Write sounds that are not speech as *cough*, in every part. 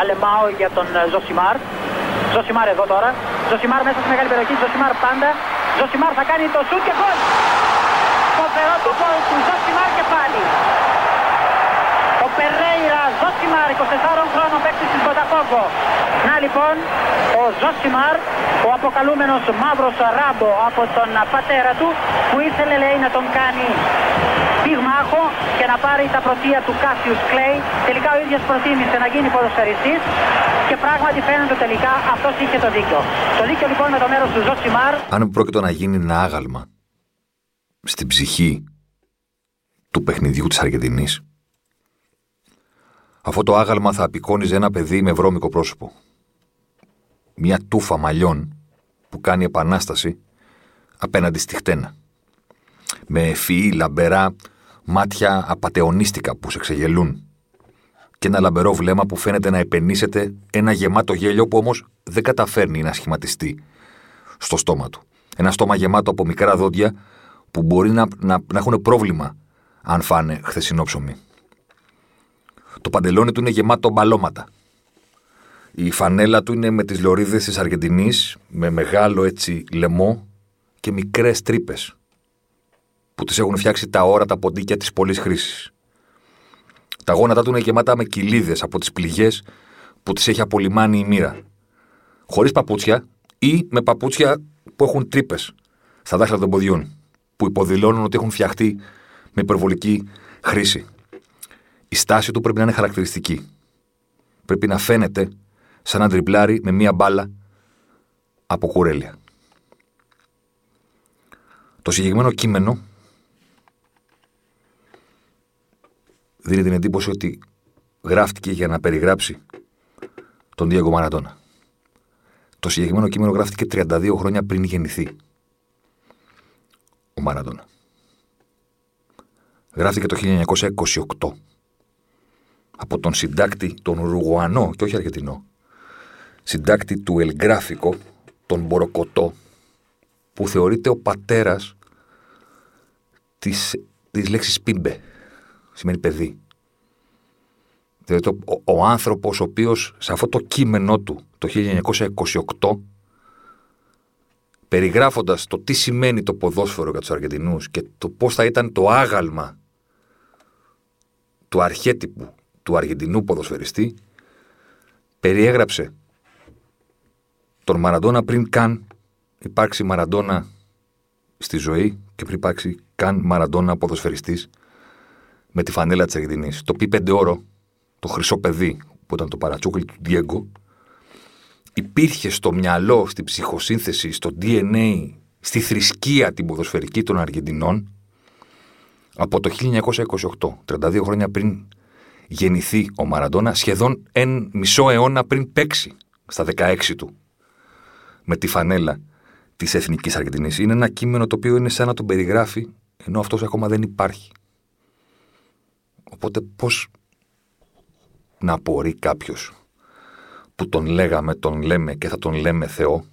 Αλεμάο για τον ε, Ζοσιμάρ. Ζοσιμάρ εδώ τώρα. Ζοσιμάρ μέσα στη μεγάλη περιοχή. Ζοσιμάρ πάντα. Ζοσιμάρ θα κάνει το σουτ και γκολ. Φοβερό το γκολ του Ζοσιμάρ και πάλι. Ο Περέιρα Ζοσιμάρ, 24 χρόνων παίκτη της Μποταφόγκο. Να λοιπόν, ο Ζοσιμάρ, ο αποκαλούμενος μαύρος Ράμπο από τον πατέρα του, που ήθελε λέει να τον κάνει πυγμάχο και να πάρει τα πρωτεία του Κάσιους Κλέη. Τελικά ο ίδιος προτίμησε να γίνει ποδοσφαιριστής και πράγματι φαίνεται τελικά αυτός είχε το δίκιο. Το δίκιο λοιπόν με το μέρος του Ζοσιμάρ. Αν πρόκειται να γίνει ένα άγαλμα στην ψυχή του παιχνιδιού της Αργεντινής, αυτό το άγαλμα θα απεικόνιζε ένα παιδί με βρώμικο πρόσωπο. Μια τούφα μαλλιών που κάνει επανάσταση απέναντι στη χτένα. Με ευφυή, λαμπερά, μάτια απατεωνίστικα που σε ξεγελούν. Και ένα λαμπερό βλέμμα που φαίνεται να επενήσεται ένα γεμάτο γέλιο που όμως δεν καταφέρνει να σχηματιστεί στο στόμα του. Ένα στόμα γεμάτο από μικρά δόντια που μπορεί να, να, να έχουν πρόβλημα αν φάνε χθεσινό ψωμί. Το παντελόνι του είναι γεμάτο μπαλώματα. Η φανέλα του είναι με τις λωρίδες της Αργεντινής, με μεγάλο έτσι λαιμό και μικρές τρύπες που τις έχουν φτιάξει τα όρατα ποντίκια της πολλής χρήσης. Τα γόνατά του είναι γεμάτα με κοιλίδες από τις πληγές που τις έχει απολυμάνει η μοίρα. Χωρίς παπούτσια ή με παπούτσια που έχουν τρύπες στα δάχτυλα των ποδιών, που υποδηλώνουν ότι έχουν φτιαχτεί με υπερβολική χρήση η στάση του πρέπει να είναι χαρακτηριστική. Πρέπει να φαίνεται σαν να τριπλάρει με μία μπάλα από κουρέλια. Το συγκεκριμένο κείμενο δίνει την εντύπωση ότι γράφτηκε για να περιγράψει τον Διέγκο Μαρατώνα. Το συγκεκριμένο κείμενο γράφτηκε 32 χρόνια πριν γεννηθεί ο Μαρατώνα. Γράφτηκε το 1928 από τον συντάκτη, τον Ουρουγουανό και όχι Αργεντινό, συντάκτη του Ελγράφικο, τον Μποροκοτό, που θεωρείται ο πατέρας της, της λέξης πίμπε, σημαίνει παιδί. Δηλαδή ο, ο άνθρωπος ο οποίος σε αυτό το κείμενό του το 1928 περιγράφοντας το τι σημαίνει το ποδόσφαιρο για τους Αργεντινούς και το πώς θα ήταν το άγαλμα του αρχέτυπου του Αργεντινού ποδοσφαιριστή, περιέγραψε τον Μαραντόνα πριν καν υπάρξει Μαραντόνα στη ζωή και πριν υπάρξει καν Μαραντόνα ποδοσφαιριστής με τη φανέλα της Αργεντινής. Το πι όρο, το χρυσό παιδί που ήταν το παρατσούκλι του Διέγκο, υπήρχε στο μυαλό, στη ψυχοσύνθεση, στο DNA, στη θρησκεία την ποδοσφαιρική των Αργεντινών από το 1928, 32 χρόνια πριν γεννηθεί ο Μαραντόνα σχεδόν εν μισό αιώνα πριν παίξει στα 16 του με τη φανέλα της Εθνικής Αργεντινής. Είναι ένα κείμενο το οποίο είναι σαν να τον περιγράφει ενώ αυτός ακόμα δεν υπάρχει. Οπότε πώς να απορεί κάποιος που τον λέγαμε, τον λέμε και θα τον λέμε Θεό,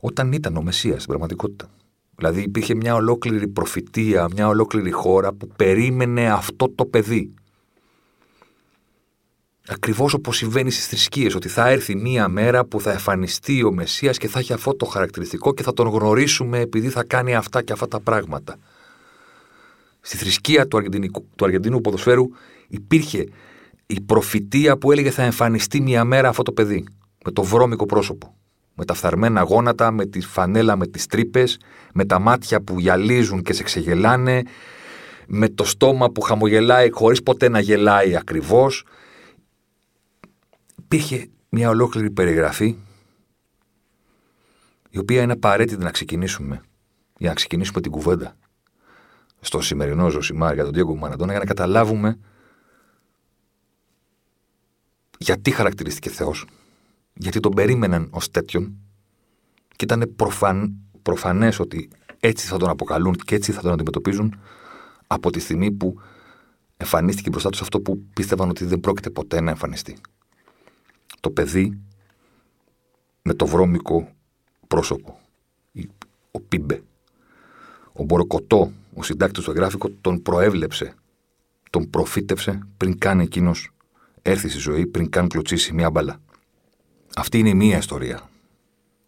όταν ήταν ο Μεσσίας στην πραγματικότητα. Δηλαδή υπήρχε μια ολόκληρη προφητεία, μια ολόκληρη χώρα που περίμενε αυτό το παιδί. Ακριβώς όπως συμβαίνει στις θρησκείες, ότι θα έρθει μία μέρα που θα εμφανιστεί ο Μεσσίας και θα έχει αυτό το χαρακτηριστικό και θα τον γνωρίσουμε επειδή θα κάνει αυτά και αυτά τα πράγματα. Στη θρησκεία του, του Αργεντινού ποδοσφαίρου υπήρχε η προφητεία που έλεγε θα εμφανιστεί μία μέρα αυτό το παιδί. Με το βρώμικο πρόσωπο. Με τα φθαρμένα γόνατα, με τη φανέλα, με τις τρύπες, με τα μάτια που γυαλίζουν και σε ξεγελάνε, με το στόμα που χαμογελάει χωρίς ποτέ να γελάει ακριβώς υπήρχε μια ολόκληρη περιγραφή η οποία είναι απαραίτητη να ξεκινήσουμε για να ξεκινήσουμε την κουβέντα στο σημερινό Ζωσιμάρ για τον Διόγκο Μαραντώνα για να καταλάβουμε γιατί χαρακτηρίστηκε Θεός γιατί τον περίμεναν ως τέτοιον και ήταν προφαν, προφανές ότι έτσι θα τον αποκαλούν και έτσι θα τον αντιμετωπίζουν από τη στιγμή που εμφανίστηκε μπροστά τους αυτό που πίστευαν ότι δεν πρόκειται ποτέ να εμφανιστεί το παιδί με το βρώμικο πρόσωπο. Ο Πίμπε. Ο Μποροκοτό, ο συντάκτης του εγγράφικο, τον προέβλεψε, τον προφήτευσε πριν καν εκείνος έρθει στη ζωή πριν καν κλωτσίσει μια μπαλά. Αυτή είναι η μία ιστορία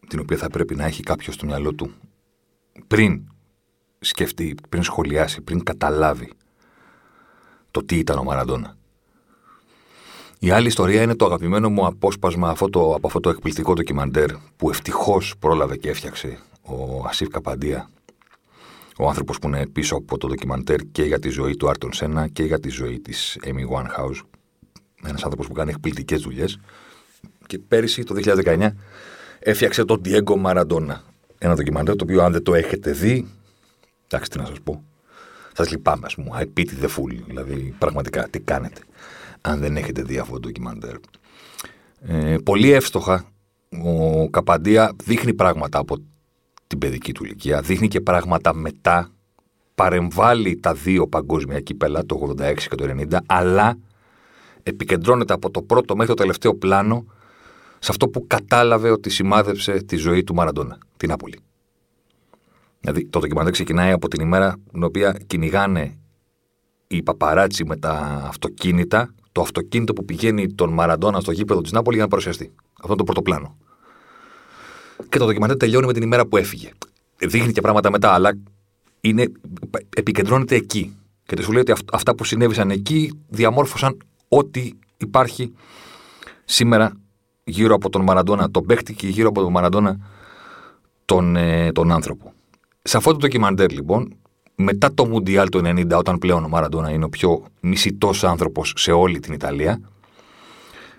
την οποία θα πρέπει να έχει κάποιος στο μυαλό του πριν σκεφτεί, πριν σχολιάσει, πριν καταλάβει το τι ήταν ο Μαραντόνα. Η άλλη ιστορία είναι το αγαπημένο μου απόσπασμα αυτό το, από αυτό το εκπληκτικό ντοκιμαντέρ που ευτυχώς πρόλαβε και έφτιαξε ο Ασίφ Καπαντία, ο άνθρωπος που είναι πίσω από το ντοκιμαντέρ και για τη ζωή του Άρτον Σένα και για τη ζωή της Amy Winehouse. Ένας άνθρωπος που κάνει εκπληκτικές δουλειές. Και πέρυσι, το 2019, έφτιαξε τον Diego Maradona. Ένα ντοκιμαντέρ το οποίο, αν δεν το έχετε δει, εντάξει, τι να σας πω. Σας λυπάμαι, ας πούμε. I pity the fool. Δηλαδή, πραγματικά, τι κάνετε αν δεν έχετε δει αυτό το ντοκιμαντέρ. Ε, πολύ εύστοχα, ο Καπαντία δείχνει πράγματα από την παιδική του ηλικία, δείχνει και πράγματα μετά, παρεμβάλλει τα δύο παγκόσμια κύπελα, το 86 και το 90, αλλά επικεντρώνεται από το πρώτο μέχρι το τελευταίο πλάνο σε αυτό που κατάλαβε ότι σημάδεψε τη ζωή του Μαραντόνα, την Άπολη. Δηλαδή, το ντοκιμαντέρ ξεκινάει από την ημέρα την οποία κυνηγάνε οι παπαράτσι με τα αυτοκίνητα το αυτοκίνητο που πηγαίνει τον Μαραντόνα στο γήπεδο της Νάπολης για να παρουσιαστεί. Αυτό είναι το πρώτο πλάνο. Και το ντοκιμαντέρ τελειώνει με την ημέρα που έφυγε. Δείχνει και πράγματα μετά, αλλά είναι, επικεντρώνεται εκεί. Και σου λέει ότι αυτά που συνέβησαν εκεί διαμόρφωσαν ό,τι υπάρχει σήμερα γύρω από τον Μαραντόνα, τον παίχτη και γύρω από τον Μαραντόνα τον, ε, τον άνθρωπο. Σε αυτό το ντοκιμαντέρ λοιπόν μετά το Μουντιάλ του 90, όταν πλέον ο Μαραντόνα είναι ο πιο μισητός άνθρωπος σε όλη την Ιταλία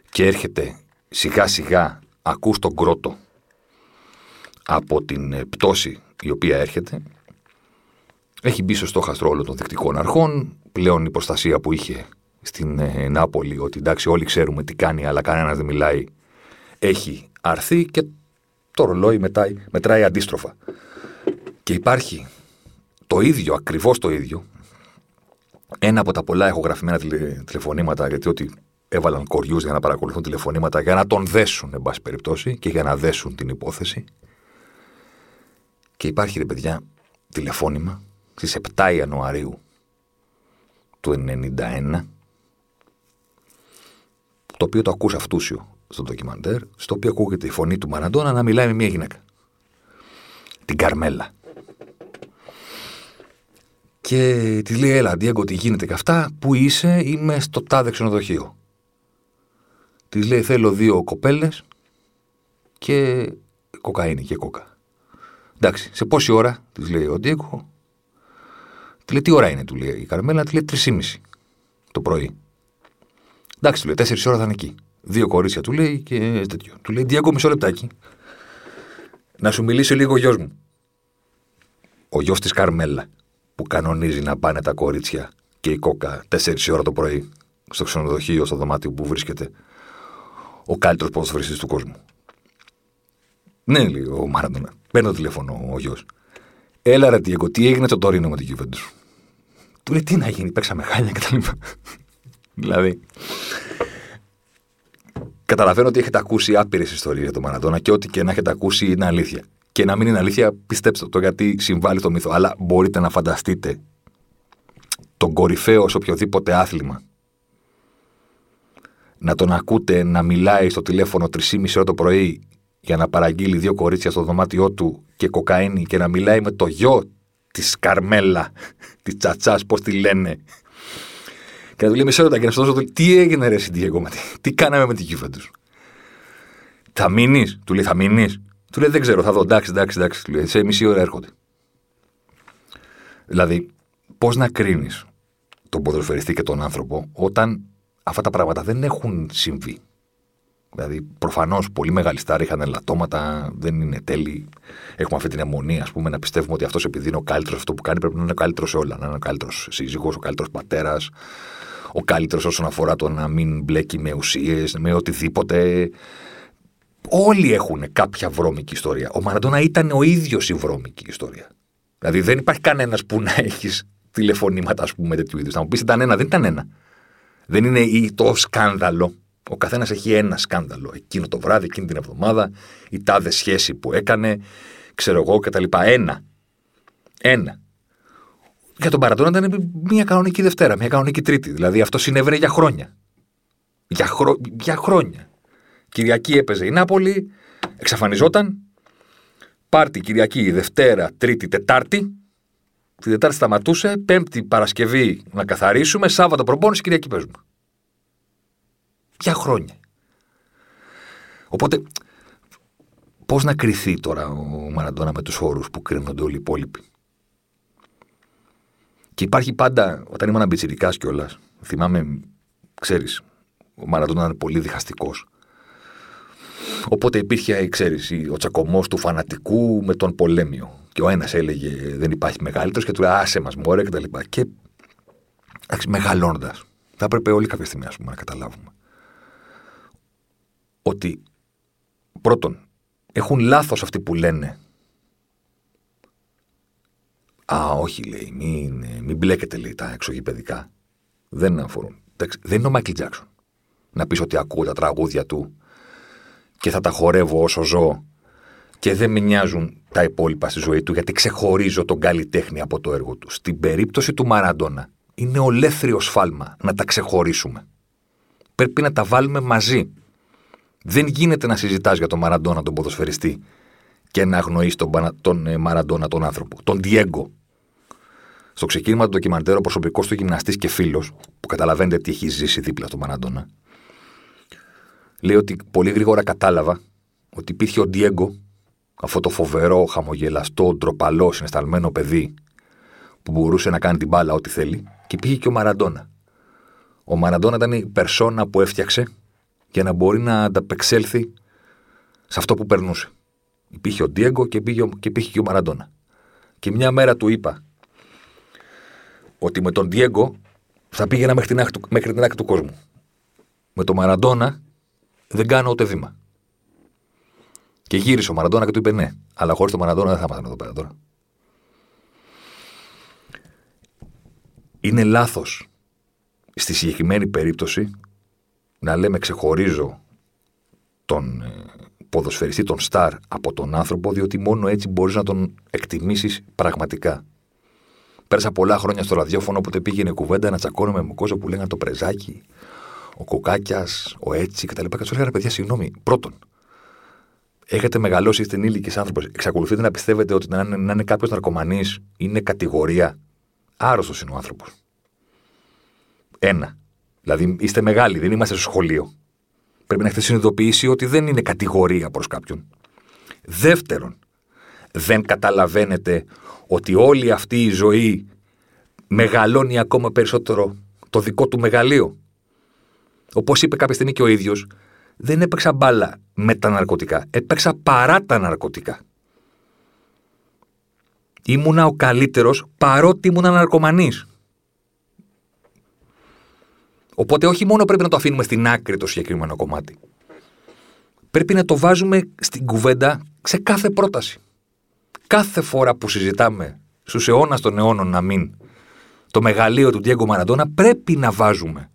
και έρχεται σιγά σιγά ακούς τον κρότο από την ε, πτώση η οποία έρχεται έχει μπει στο στόχαστρο όλων των δικτικών αρχών πλέον η προστασία που είχε στην ε, Νάπολη ότι εντάξει όλοι ξέρουμε τι κάνει αλλά κανένας δεν μιλάει έχει αρθεί και το ρολόι μετράει, μετράει αντίστροφα. Και υπάρχει το ίδιο, ακριβώς το ίδιο, ένα από τα πολλά ηχογραφημένα τηλεφωνήματα, γιατί ότι έβαλαν κοριούς για να παρακολουθούν τηλεφωνήματα, για να τον δέσουν, εν πάση περιπτώσει, και για να δέσουν την υπόθεση. Και υπάρχει, ρε παιδιά, τηλεφώνημα στις 7 Ιανουαρίου του 1991, το οποίο το ακούς αυτούσιο στο ντοκιμαντέρ, στο οποίο ακούγεται η φωνή του Μαραντόνα να μιλάει με μια γυναίκα. Την Καρμέλα. Και τη λέει: Έλα, Ντιέγκο, τι γίνεται και αυτά. Πού είσαι, είμαι στο τάδε ξενοδοχείο. Τη λέει: Θέλω δύο κοπέλες και κοκαίνη και κόκα. Εντάξει, σε πόση ώρα, τη λέει ο Ντιέγκο. Τη λέει: Τι ώρα είναι, του λέει η Καρμέλα, τη λέει: Τρεις το πρωί. Εντάξει, του λέει: Τέσσερις ώρα θα είναι εκεί. Δύο κορίτσια του λέει και τέτοιο. Του λέει: Ντιέγκο, μισό λεπτάκι. Να σου μιλήσει λίγο ο γιος μου. Ο γιος της Καρμέλα που κανονίζει να πάνε τα κορίτσια και η κόκα 4 ώρα το πρωί στο ξενοδοχείο, στο δωμάτιο που βρίσκεται ο καλύτερος ποδοσφαιριστής του κόσμου. Ναι, λέει ο Μάραντονα. Παίρνω τηλέφωνο ο γιος. Έλα ρε Τιέγκο, τι έγινε το τωρίνο με την κυβέρνηση σου. Του λέει τι να γίνει, παίξαμε χάλια κτλ. δηλαδή. Καταλαβαίνω ότι έχετε ακούσει άπειρες ιστορίες για τον Μαραντόνα και ό,τι και να έχετε ακούσει είναι αλήθεια και να μην είναι αλήθεια, πιστέψτε το γιατί συμβάλλει το μύθο. Αλλά μπορείτε να φανταστείτε τον κορυφαίο σε οποιοδήποτε άθλημα να τον ακούτε να μιλάει στο τηλέφωνο 3,5 ώρα το πρωί για να παραγγείλει δύο κορίτσια στο δωμάτιό του και κοκαίνη και να μιλάει με το γιο της Καρμέλα, *laughs* της Τσατσάς, πώς τη λένε. Και να του λέει μισό λεπτό και να σου δώσω το τι έγινε ρε Σιντιέγκο, τι κάναμε με την κύφα του. Θα μείνεις, του λέει θα μείνεις. Του λέει δεν ξέρω, θα δω. Εντάξει, εντάξει, εντάξει. Του λέει, σε μισή ώρα έρχονται. Δηλαδή, πώς να κρίνεις τον ποδοσφαιριστή και τον άνθρωπο όταν αυτά τα πράγματα δεν έχουν συμβεί; Δηλαδή, προφανώς πολύ μεγάλοι στάροι είχαν ελαττώματα, δεν είναι τέλειοι. Έχουμε αυτή την αιμονία, ας πούμε, να πιστεύουμε ότι αυτός επειδή είναι ο καλύτερος αυτό που κάνει πρέπει να είναι ο καλύτερος σε όλα. Να είναι ο καλύτερος σύζυγος, ο καλύτερος πατέρας, ο καλύτερος όσον αφορά το να μην μπλέκει με ουσίες, με οτιδήποτε. Όλοι έχουν κάποια βρώμικη ιστορία. Ο Μαραντόνα ήταν ο ίδιος η βρώμικη ιστορία. Δηλαδή δεν υπάρχει κανένας που να έχεις τηλεφωνήματα, ας πούμε, τέτοιου είδους. Θα μου πεις ήταν ένα, δεν ήταν ένα. Δεν είναι το σκάνδαλο. Ο καθένας έχει ένα σκάνδαλο. Εκείνο το βράδυ, εκείνη την εβδομάδα, η τάδε σχέση που έκανε, ξέρω εγώ κτλ. Ένα. Ένα. Για τον Μαραντόνα ήταν μια κανονική Δευτέρα, μια κανονική Τρίτη. Δηλαδή αυτό συνέβαινε για χρόνια. Για, χρο... για χρόνια. Κυριακή έπαιζε η Νάπολη, εξαφανιζόταν. Πάρτι Κυριακή, Δευτέρα, Τρίτη, Τετάρτη. Τη Τετάρτη σταματούσε, Πέμπτη Παρασκευή να καθαρίσουμε, Σάββατο προπόνηση, Κυριακή παίζουμε. Για χρόνια. Οπότε, πώς να κρυθεί τώρα ο Μαραντόνα με τους όρους που κρίνονται όλοι οι υπόλοιποι; Και υπάρχει πάντα, όταν ήμουν αμπιτσιρικάς κιόλας, θυμάμαι, ξέρεις, ο Μαραντόνα ήταν πολύ διχαστικός. Οπότε υπήρχε, ξέρεις, ο τσακωμός του φανατικού με τον πολέμιο. Και ο ένας έλεγε δεν υπάρχει μεγαλύτερος και του λέει άσε μας μωρέ και τα λοιπά. Και μεγαλώνοντας, θα έπρεπε όλοι κάποια στιγμή πούμε, να καταλάβουμε ότι πρώτον έχουν λάθος αυτοί που λένε Α, όχι, λέει, μην, μην μπλέκετε, λέει, τα εξωγηπαιδικά. Δεν αφορούν. Δεν είναι ο Μάικλ Τζάξον. Να πεις ότι ακούω τα τραγούδια του και θα τα χορεύω όσο ζω και δεν με νοιάζουν τα υπόλοιπα στη ζωή του γιατί ξεχωρίζω τον καλλιτέχνη από το έργο του. Στην περίπτωση του Μαραντόνα είναι ολέθριο σφάλμα να τα ξεχωρίσουμε. Πρέπει να τα βάλουμε μαζί. Δεν γίνεται να συζητάς για τον Μαραντόνα τον ποδοσφαιριστή και να αγνοείς τον, τον ε, Μαραντόνα τον άνθρωπο. Τον Διέγκο. Στο ξεκίνημα του ντοκιμαντέρ, ο προσωπικός του γυμναστής και φίλος, που καταλαβαίνετε τι έχει ζήσει δίπλα στον Μαραντόνα, λέει ότι πολύ γρήγορα κατάλαβα ότι υπήρχε ο Ντιέγκο, αυτό το φοβερό, χαμογελαστό, ντροπαλό, συναισθαλμένο παιδί που μπορούσε να κάνει την μπάλα ό,τι θέλει, και υπήρχε και ο Μαραντόνα. Ο Μαραντόνα ήταν η περσόνα που έφτιαξε για να μπορεί να ανταπεξέλθει σε αυτό που περνούσε. Υπήρχε ο Ντιέγκο και υπήρχε, και υπήρχε και ο Μαραντόνα. Και μια μέρα του είπα ότι με τον Ντιέγκο θα πήγαινα μέχρι την, άκρη, μέχρι την άκρη του κόσμου. Με τον Μαραντόνα δεν κάνω ούτε βήμα. Και γύρισε ο Μαραντόνα και του είπε ναι, αλλά χωρίς τον Μαραντόνα δεν θα ήμασταν εδώ πέρα τώρα. Είναι λάθος στη συγκεκριμένη περίπτωση να λέμε ξεχωρίζω τον ε, ποδοσφαιριστή, τον στάρ από τον άνθρωπο, διότι μόνο έτσι μπορείς να τον εκτιμήσεις πραγματικά. Πέρασα πολλά χρόνια στο ραδιόφωνο, όποτε πήγαινε κουβέντα να τσακώνομαι με κόσμο που λέγανε το πρεζάκι, ο κοκάκια, ο έτσι κτλ. Και τους έλεγα παιδιά, συγγνώμη, πρώτον, έχετε μεγαλώσει, είστε ενήλικες άνθρωπο, εξακολουθείτε να πιστεύετε ότι να είναι, είναι κάποιος ναρκωμανής είναι κατηγορία. Άρρωστος είναι ο άνθρωπος. Ένα. Δηλαδή είστε μεγάλοι, δεν είμαστε στο σχολείο. Πρέπει να έχετε συνειδητοποιήσει ότι δεν είναι κατηγορία προς κάποιον. Δεύτερον, δεν καταλαβαίνετε ότι όλη αυτή η ζωή μεγαλώνει ακόμα περισσότερο το δικό του μεγαλείο. Όπως είπε κάποια στιγμή και ο ίδιος, δεν έπαιξα μπάλα με τα ναρκωτικά. Έπαιξα παρά τα ναρκωτικά. Ήμουνα ο καλύτερος παρότι ήμουνα ναρκωμανής. Οπότε όχι μόνο πρέπει να το αφήνουμε στην άκρη το συγκεκριμένο κομμάτι. Πρέπει να το βάζουμε στην κουβέντα σε κάθε πρόταση. Κάθε φορά που συζητάμε στους αιώνας των αιώνων να μην το μεγαλείο του Διέγκο Μαραντόνα, πρέπει να βάζουμε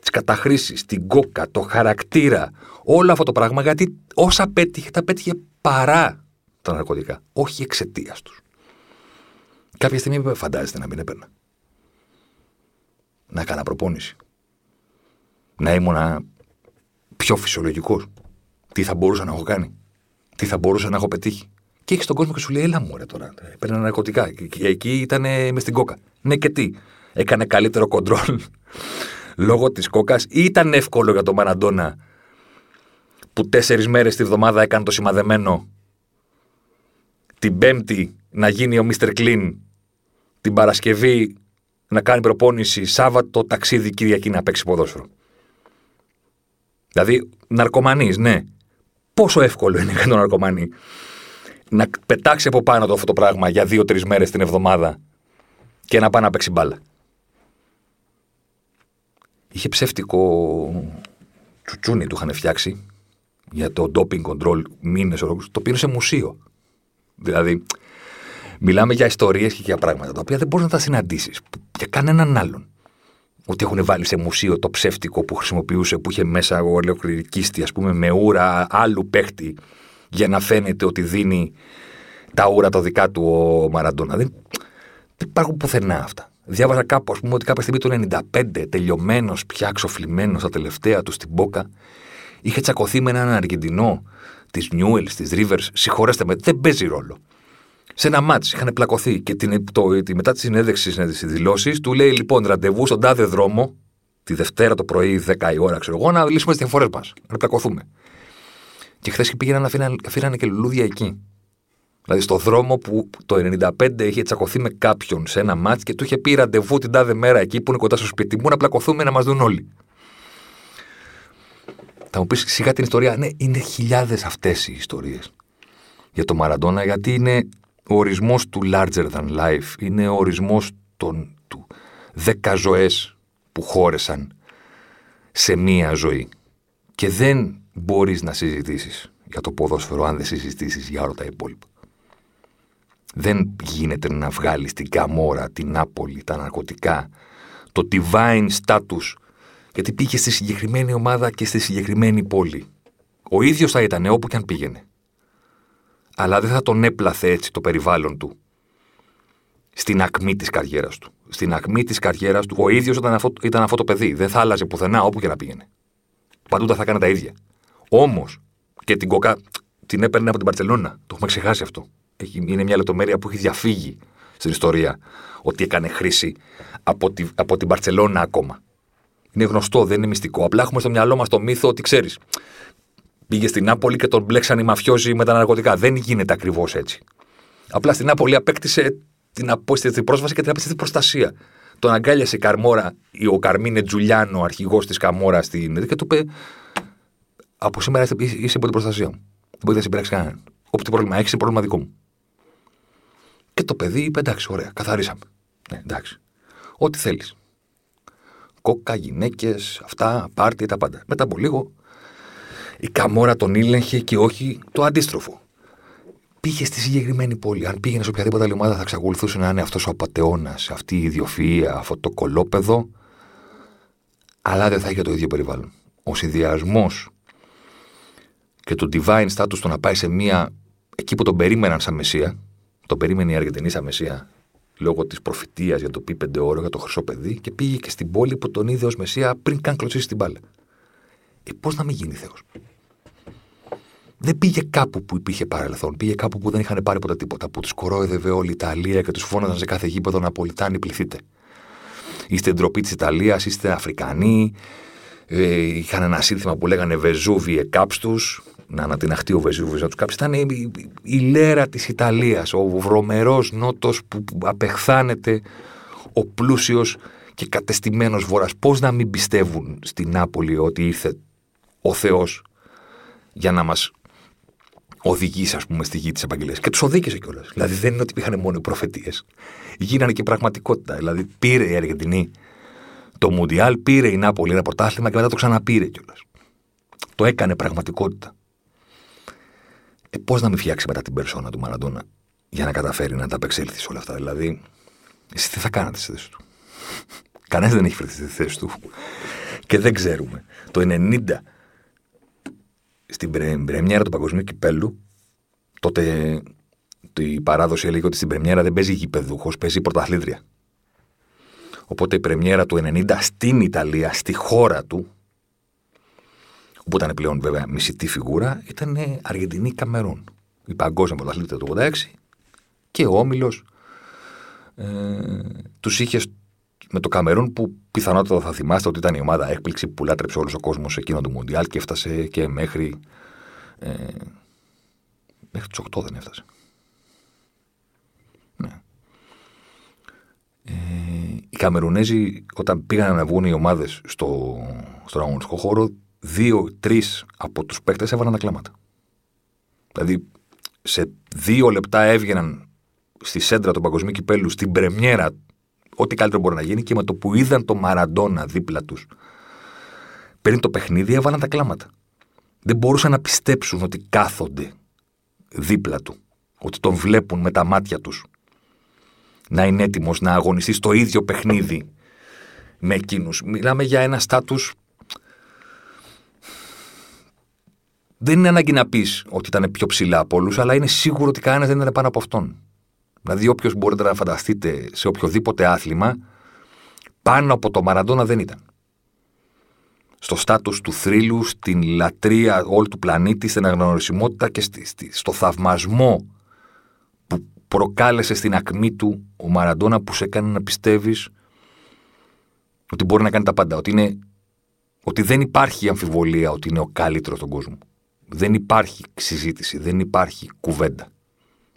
τις καταχρήσεις, την κόκα, το χαρακτήρα, όλο αυτό το πράγμα, γιατί όσα πέτυχε, τα πέτυχε παρά τα ναρκωτικά, όχι εξαιτίας τους. Κάποια στιγμή φαντάζεστε να μην έπαιρνα. Να έκανα προπόνηση να ήμουν πιο φυσιολογικός. Τι θα μπορούσα να έχω κάνει. Τι θα μπορούσα να έχω πετύχει. Και έχεις τον κόσμο και σου λέει: Έλα μου, ρε τώρα. Παίρνει ναρκωτικά. Και εκεί ήταν μες στην κόκα. Ναι, και τι. Έκανε καλύτερο κοντρόλ λόγω της κόκας ή ήταν εύκολο για τον Μαραντόνα που τέσσερις μέρες τη βδομάδα έκανε το σημαδεμένο. Την Πέμπτη να γίνει ο Μίστερ Κλίν. Την Παρασκευή να κάνει προπόνηση. Σάββατο ταξίδι Κυριακή να παίξει ποδόσφαιρο. Δηλαδή, ναρκωμανή, ναι. Πόσο εύκολο είναι για τον ναρκωμανή να πετάξει από πάνω το αυτό το πράγμα για δύο-τρεις μέρες την εβδομάδα και να πάει να παίξει μπάλα. Είχε ψεύτικο τσουτσούνι του είχαν φτιάξει για το doping control μήνες το πήρε σε μουσείο. Δηλαδή, μιλάμε για ιστορίες και για πράγματα τα οποία δεν μπορείς να τα συναντήσεις για κανέναν άλλον ότι έχουν βάλει σε μουσείο το ψεύτικο που χρησιμοποιούσε, που είχε μέσα ο ολοκληρικίστη, ας πούμε, με ούρα άλλου παίχτη, για να φαίνεται ότι δίνει τα ούρα το δικά του ο Μαραντόνα. Δεν, δεν υπάρχουν πουθενά αυτά. Διάβαζα κάπου, ας πούμε, ότι κάποια στιγμή το 95, τελειωμένος, πια ξοφλημένος στα τελευταία του στην Μπόκα, είχε τσακωθεί με έναν Αργεντινό της Νιούελ, της Rivers. Συγχωρέστε με, δεν παίζει ρόλο. Σε ένα μάτς είχαν πλακωθεί και την, το, τη, μετά τη συνέντευξη στι δηλώσεις του λέει λοιπόν ραντεβού στον τάδε δρόμο, τη Δευτέρα το πρωί, 10 η ώρα, ξέρω εγώ, να λύσουμε τις διαφορές μας. Να πλακωθούμε. Και χθες πήγαιναν να αφήνανε και λουλούδια εκεί. Δηλαδή στο δρόμο που το 95 είχε τσακωθεί με κάποιον σε ένα μάτς και του είχε πει ραντεβού την τάδε μέρα εκεί που είναι κοντά στο σπίτι μου να πλακωθούμε να μας δουν όλοι. Θα μου πεις σιγά την ιστορία. Ναι, είναι χιλιάδες αυτές οι ιστορίες για το Μαραντόνα, γιατί είναι ο ορισμός του larger than life. Είναι ο ορισμός του δέκα ζωές που χώρεσαν σε μία ζωή. Και δεν μπορείς να συζητήσεις για το ποδόσφαιρο αν δεν συζητήσεις για όλα τα υπόλοιπα. Δεν γίνεται να βγάλεις την Καμόρα, την Νάπολη, τα ναρκωτικά, το divine status γιατί πήγε στη συγκεκριμένη ομάδα και στη συγκεκριμένη πόλη. Ο ίδιος θα ήταν όπου και αν πήγαινε. Αλλά δεν θα τον έπλαθε έτσι το περιβάλλον του. Στην ακμή της καριέρας του. Στην ακμή της καριέρας του, ο ίδιος ήταν, αυτό, ήταν αυτό το παιδί. Δεν θα άλλαζε πουθενά όπου και να πήγαινε. Παντού θα έκανε τα ίδια. Όμως και την κοκά την έπαιρνε από την Παρσελώνα. Το έχουμε ξεχάσει αυτό. Είναι μια λεπτομέρεια που έχει διαφύγει στην ιστορία ότι έκανε χρήση από, τη, από την Παρσελώνα ακόμα. Είναι γνωστό, δεν είναι μυστικό. Απλά έχουμε στο μυαλό μας το μύθο ότι ξέρεις. Πήγε στην Νάπολη και τον μπλέξαν οι μαφιόζοι με τα ναρκωτικά. Δεν γίνεται ακριβώς έτσι. Απλά στην Νάπολη απέκτησε την απόσταση πρόσβαση και την απέκτησε προστασία. Τον αγκάλιασε η Καρμόρα, ο Καρμίνε Τζουλιάνο, αρχηγός της Καμόρα στην. και του είπε: Από σήμερα είσαι υπό την προστασία μου. Δεν μπορεί να συμπράξει κανέναν. Όποτε πρόβλημα έχεις, πρόβλημα δικό μου. Και το παιδί είπε: Εντάξει, ωραία, καθαρίσαμε. Ναι, εντάξει. Ό,τι θέλεις κόκα, γυναίκες, αυτά, πάρτι, τα πάντα. Μετά από λίγο η καμόρα τον ήλεγχε και όχι το αντίστροφο. Πήγε στη συγκεκριμένη πόλη. Αν πήγαινε σε οποιαδήποτε άλλη ομάδα, θα εξακολουθούσε να είναι αυτός ο απαταιώνα, αυτή η ιδιοφυα, αυτό το κολόπεδο, αλλά δεν θα είχε το ίδιο περιβάλλον. Ο συνδυασμός και το divine status το να πάει σε μία. εκεί που τον περίμεναν σαν μεσία, τον περίμενε η Αργεντινή σαν μεσία, λόγω της προφητείας για το πι ώρο, για το χρυσό παιδί και πήγε και στην πόλη που τον είδε ως Μεσία πριν καν κλωτσίσει την μπάλα. Ε, πώς να μην γίνει Θεός; Δεν πήγε κάπου που υπήρχε παρελθόν. Πήγε κάπου που δεν είχαν πάρει ποτέ τίποτα. Που τους κορόιδευε όλη η Ιταλία και τους φώναζαν σε κάθε γήπεδο να πολιτάνει πληθείτε. Είστε ντροπή της Ιταλίας, είστε Αφρικανοί. Ε, είχαν ένα σύνθημα που λέγανε Βεζούβι εκάψτου να ανατιναχτεί ο Βεζούβιο να τους κάψει. Ήταν η, η, λέρα της Ιταλίας, ο βρωμερός νότος που απεχθάνεται ο πλούσιος και κατεστημένος βορρά. Πώς να μην πιστεύουν στην Νάπολη ότι ήρθε ο Θεός για να μας οδηγήσει, ας πούμε, στη γη της επαγγελία. Και τους οδήγησε κιόλας. Δηλαδή δεν είναι ότι υπήρχαν μόνο οι προφετείε. Γίνανε και πραγματικότητα. Δηλαδή πήρε η Αργεντινή το Μουντιάλ, πήρε η Νάπολη ένα πρωτάθλημα και μετά το ξαναπήρε κιόλας. Το έκανε πραγματικότητα. Ε, Πώς να μην φτιάξει μετά την περσόνα του Μαραντόνα για να καταφέρει να τα απεξέλθει όλα αυτά. Δηλαδή, εσύ τι θα κάνατε στη θέση του; Κανένας δεν έχει φέρει στη θέση του. Και δεν ξέρουμε. Το 90 στην πρεμιέρα του Παγκοσμίου Κυπέλου, τότε η παράδοση έλεγε ότι στην πρεμιέρα δεν παίζει γηπεδούχος, παίζει πρωταθλήτρια. Οπότε η πρεμιέρα του 90 στην Ιταλία, στη χώρα του, που ήταν πλέον βέβαια μισητή φιγούρα, ήταν Αργεντινή Καμερούν. Η παγκόσμια πρωταθλήτρια του 86 και ο Όμιλος ε, τους είχε με το Καμερούν που πιθανότατα θα θυμάστε ότι ήταν η ομάδα έκπληξη που λάτρεψε όλος ο κόσμος σε εκείνο το Μουντιάλ και έφτασε και μέχρι. Ε, μέχρι τους 8 δεν έφτασε. Ναι. Ε, οι Καμερουνέζοι όταν πήγαν να βγουν οι ομάδες στο, στον αγωνιστικό χώρο δύο-τρει από τους παίκτες έβαλαν τα κλάματα. Δηλαδή, σε δύο λεπτά έβγαιναν στη σέντρα του παγκοσμίου κυπέλου στην πρεμιέρα, ό,τι καλύτερο μπορεί να γίνει, και με το που είδαν το Μαραντόνα δίπλα τους πριν το παιχνίδι, έβαλαν τα κλάματα. Δεν μπορούσαν να πιστέψουν ότι κάθονται δίπλα του, ότι τον βλέπουν με τα μάτια τους να είναι έτοιμος να αγωνιστεί στο ίδιο παιχνίδι με εκείνους. Μιλάμε για ένα στάτους δεν είναι ανάγκη να πεις ότι ήταν πιο ψηλά από όλους, αλλά είναι σίγουρο ότι κανένας δεν ήταν πάνω από αυτόν. Δηλαδή, όποιος μπορείτε να φανταστείτε σε οποιοδήποτε άθλημα, Πάνω από το Μαραντόνα δεν ήταν. Στο στάτους του θρύλου, στην λατρεία όλου του πλανήτη, στην αναγνωρισιμότητα και στο θαυμασμό που προκάλεσε στην ακμή του ο Μαραντόνα που σε έκανε να πιστεύεις ότι μπορεί να κάνει τα πάντα, ότι, είναι, ότι δεν υπάρχει αμφιβολία ότι είναι ο καλύτερος στον κόσμο. Δεν υπάρχει συζήτηση, δεν υπάρχει κουβέντα.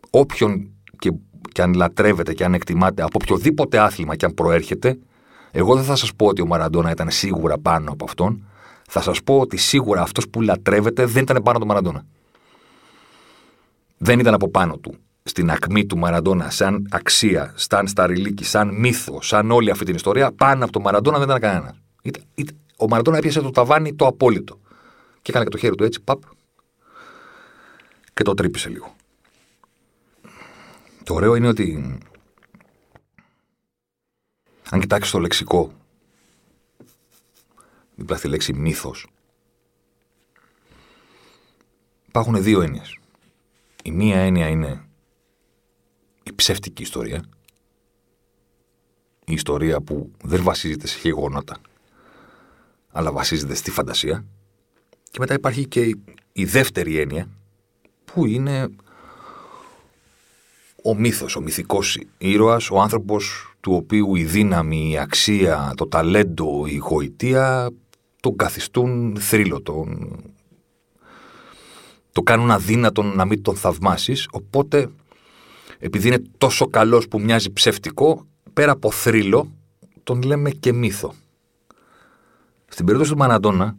Όποιον και, και αν λατρεύεται και αν εκτιμάτε από οποιοδήποτε άθλημα και αν προέρχεται, εγώ δεν θα σας πω ότι ο Μαραντόνα ήταν σίγουρα πάνω από αυτόν. Θα σας πω ότι σίγουρα αυτός που λατρεύεται δεν ήταν πάνω από τον Μαραντόνα. Δεν ήταν από πάνω του. Στην ακμή του Μαραντόνα, σαν αξία, σαν σταριλίκη, σαν μύθο, σαν όλη αυτή την ιστορία, πάνω από τον Μαραντόνα δεν ήταν κανένας. Ο Μαραντόνα έπιασε το ταβάνι το απόλυτο. Και έκανε και το χέρι του έτσι, παπ. Και το τρύπησε λίγο. Το ωραίο είναι ότι αν κοιτάξεις το λεξικό δίπλα στη λέξη μύθος υπάρχουν δύο έννοιες. Η μία έννοια είναι η ψεύτικη ιστορία η ιστορία που δεν βασίζεται σε γεγονότα αλλά βασίζεται στη φαντασία και μετά υπάρχει και η δεύτερη έννοια που είναι ο μύθος, ο μυθικός ήρωας, ο άνθρωπος του οποίου η δύναμη, η αξία, το ταλέντο, η γοητεία τον καθιστούν θρύλο, τον... το κάνουν αδύνατον να μην τον θαυμάσεις, οπότε επειδή είναι τόσο καλός που μοιάζει ψευτικό, πέρα από θρύλο, τον λέμε και μύθο. Στην περίπτωση του Μαναντώνα,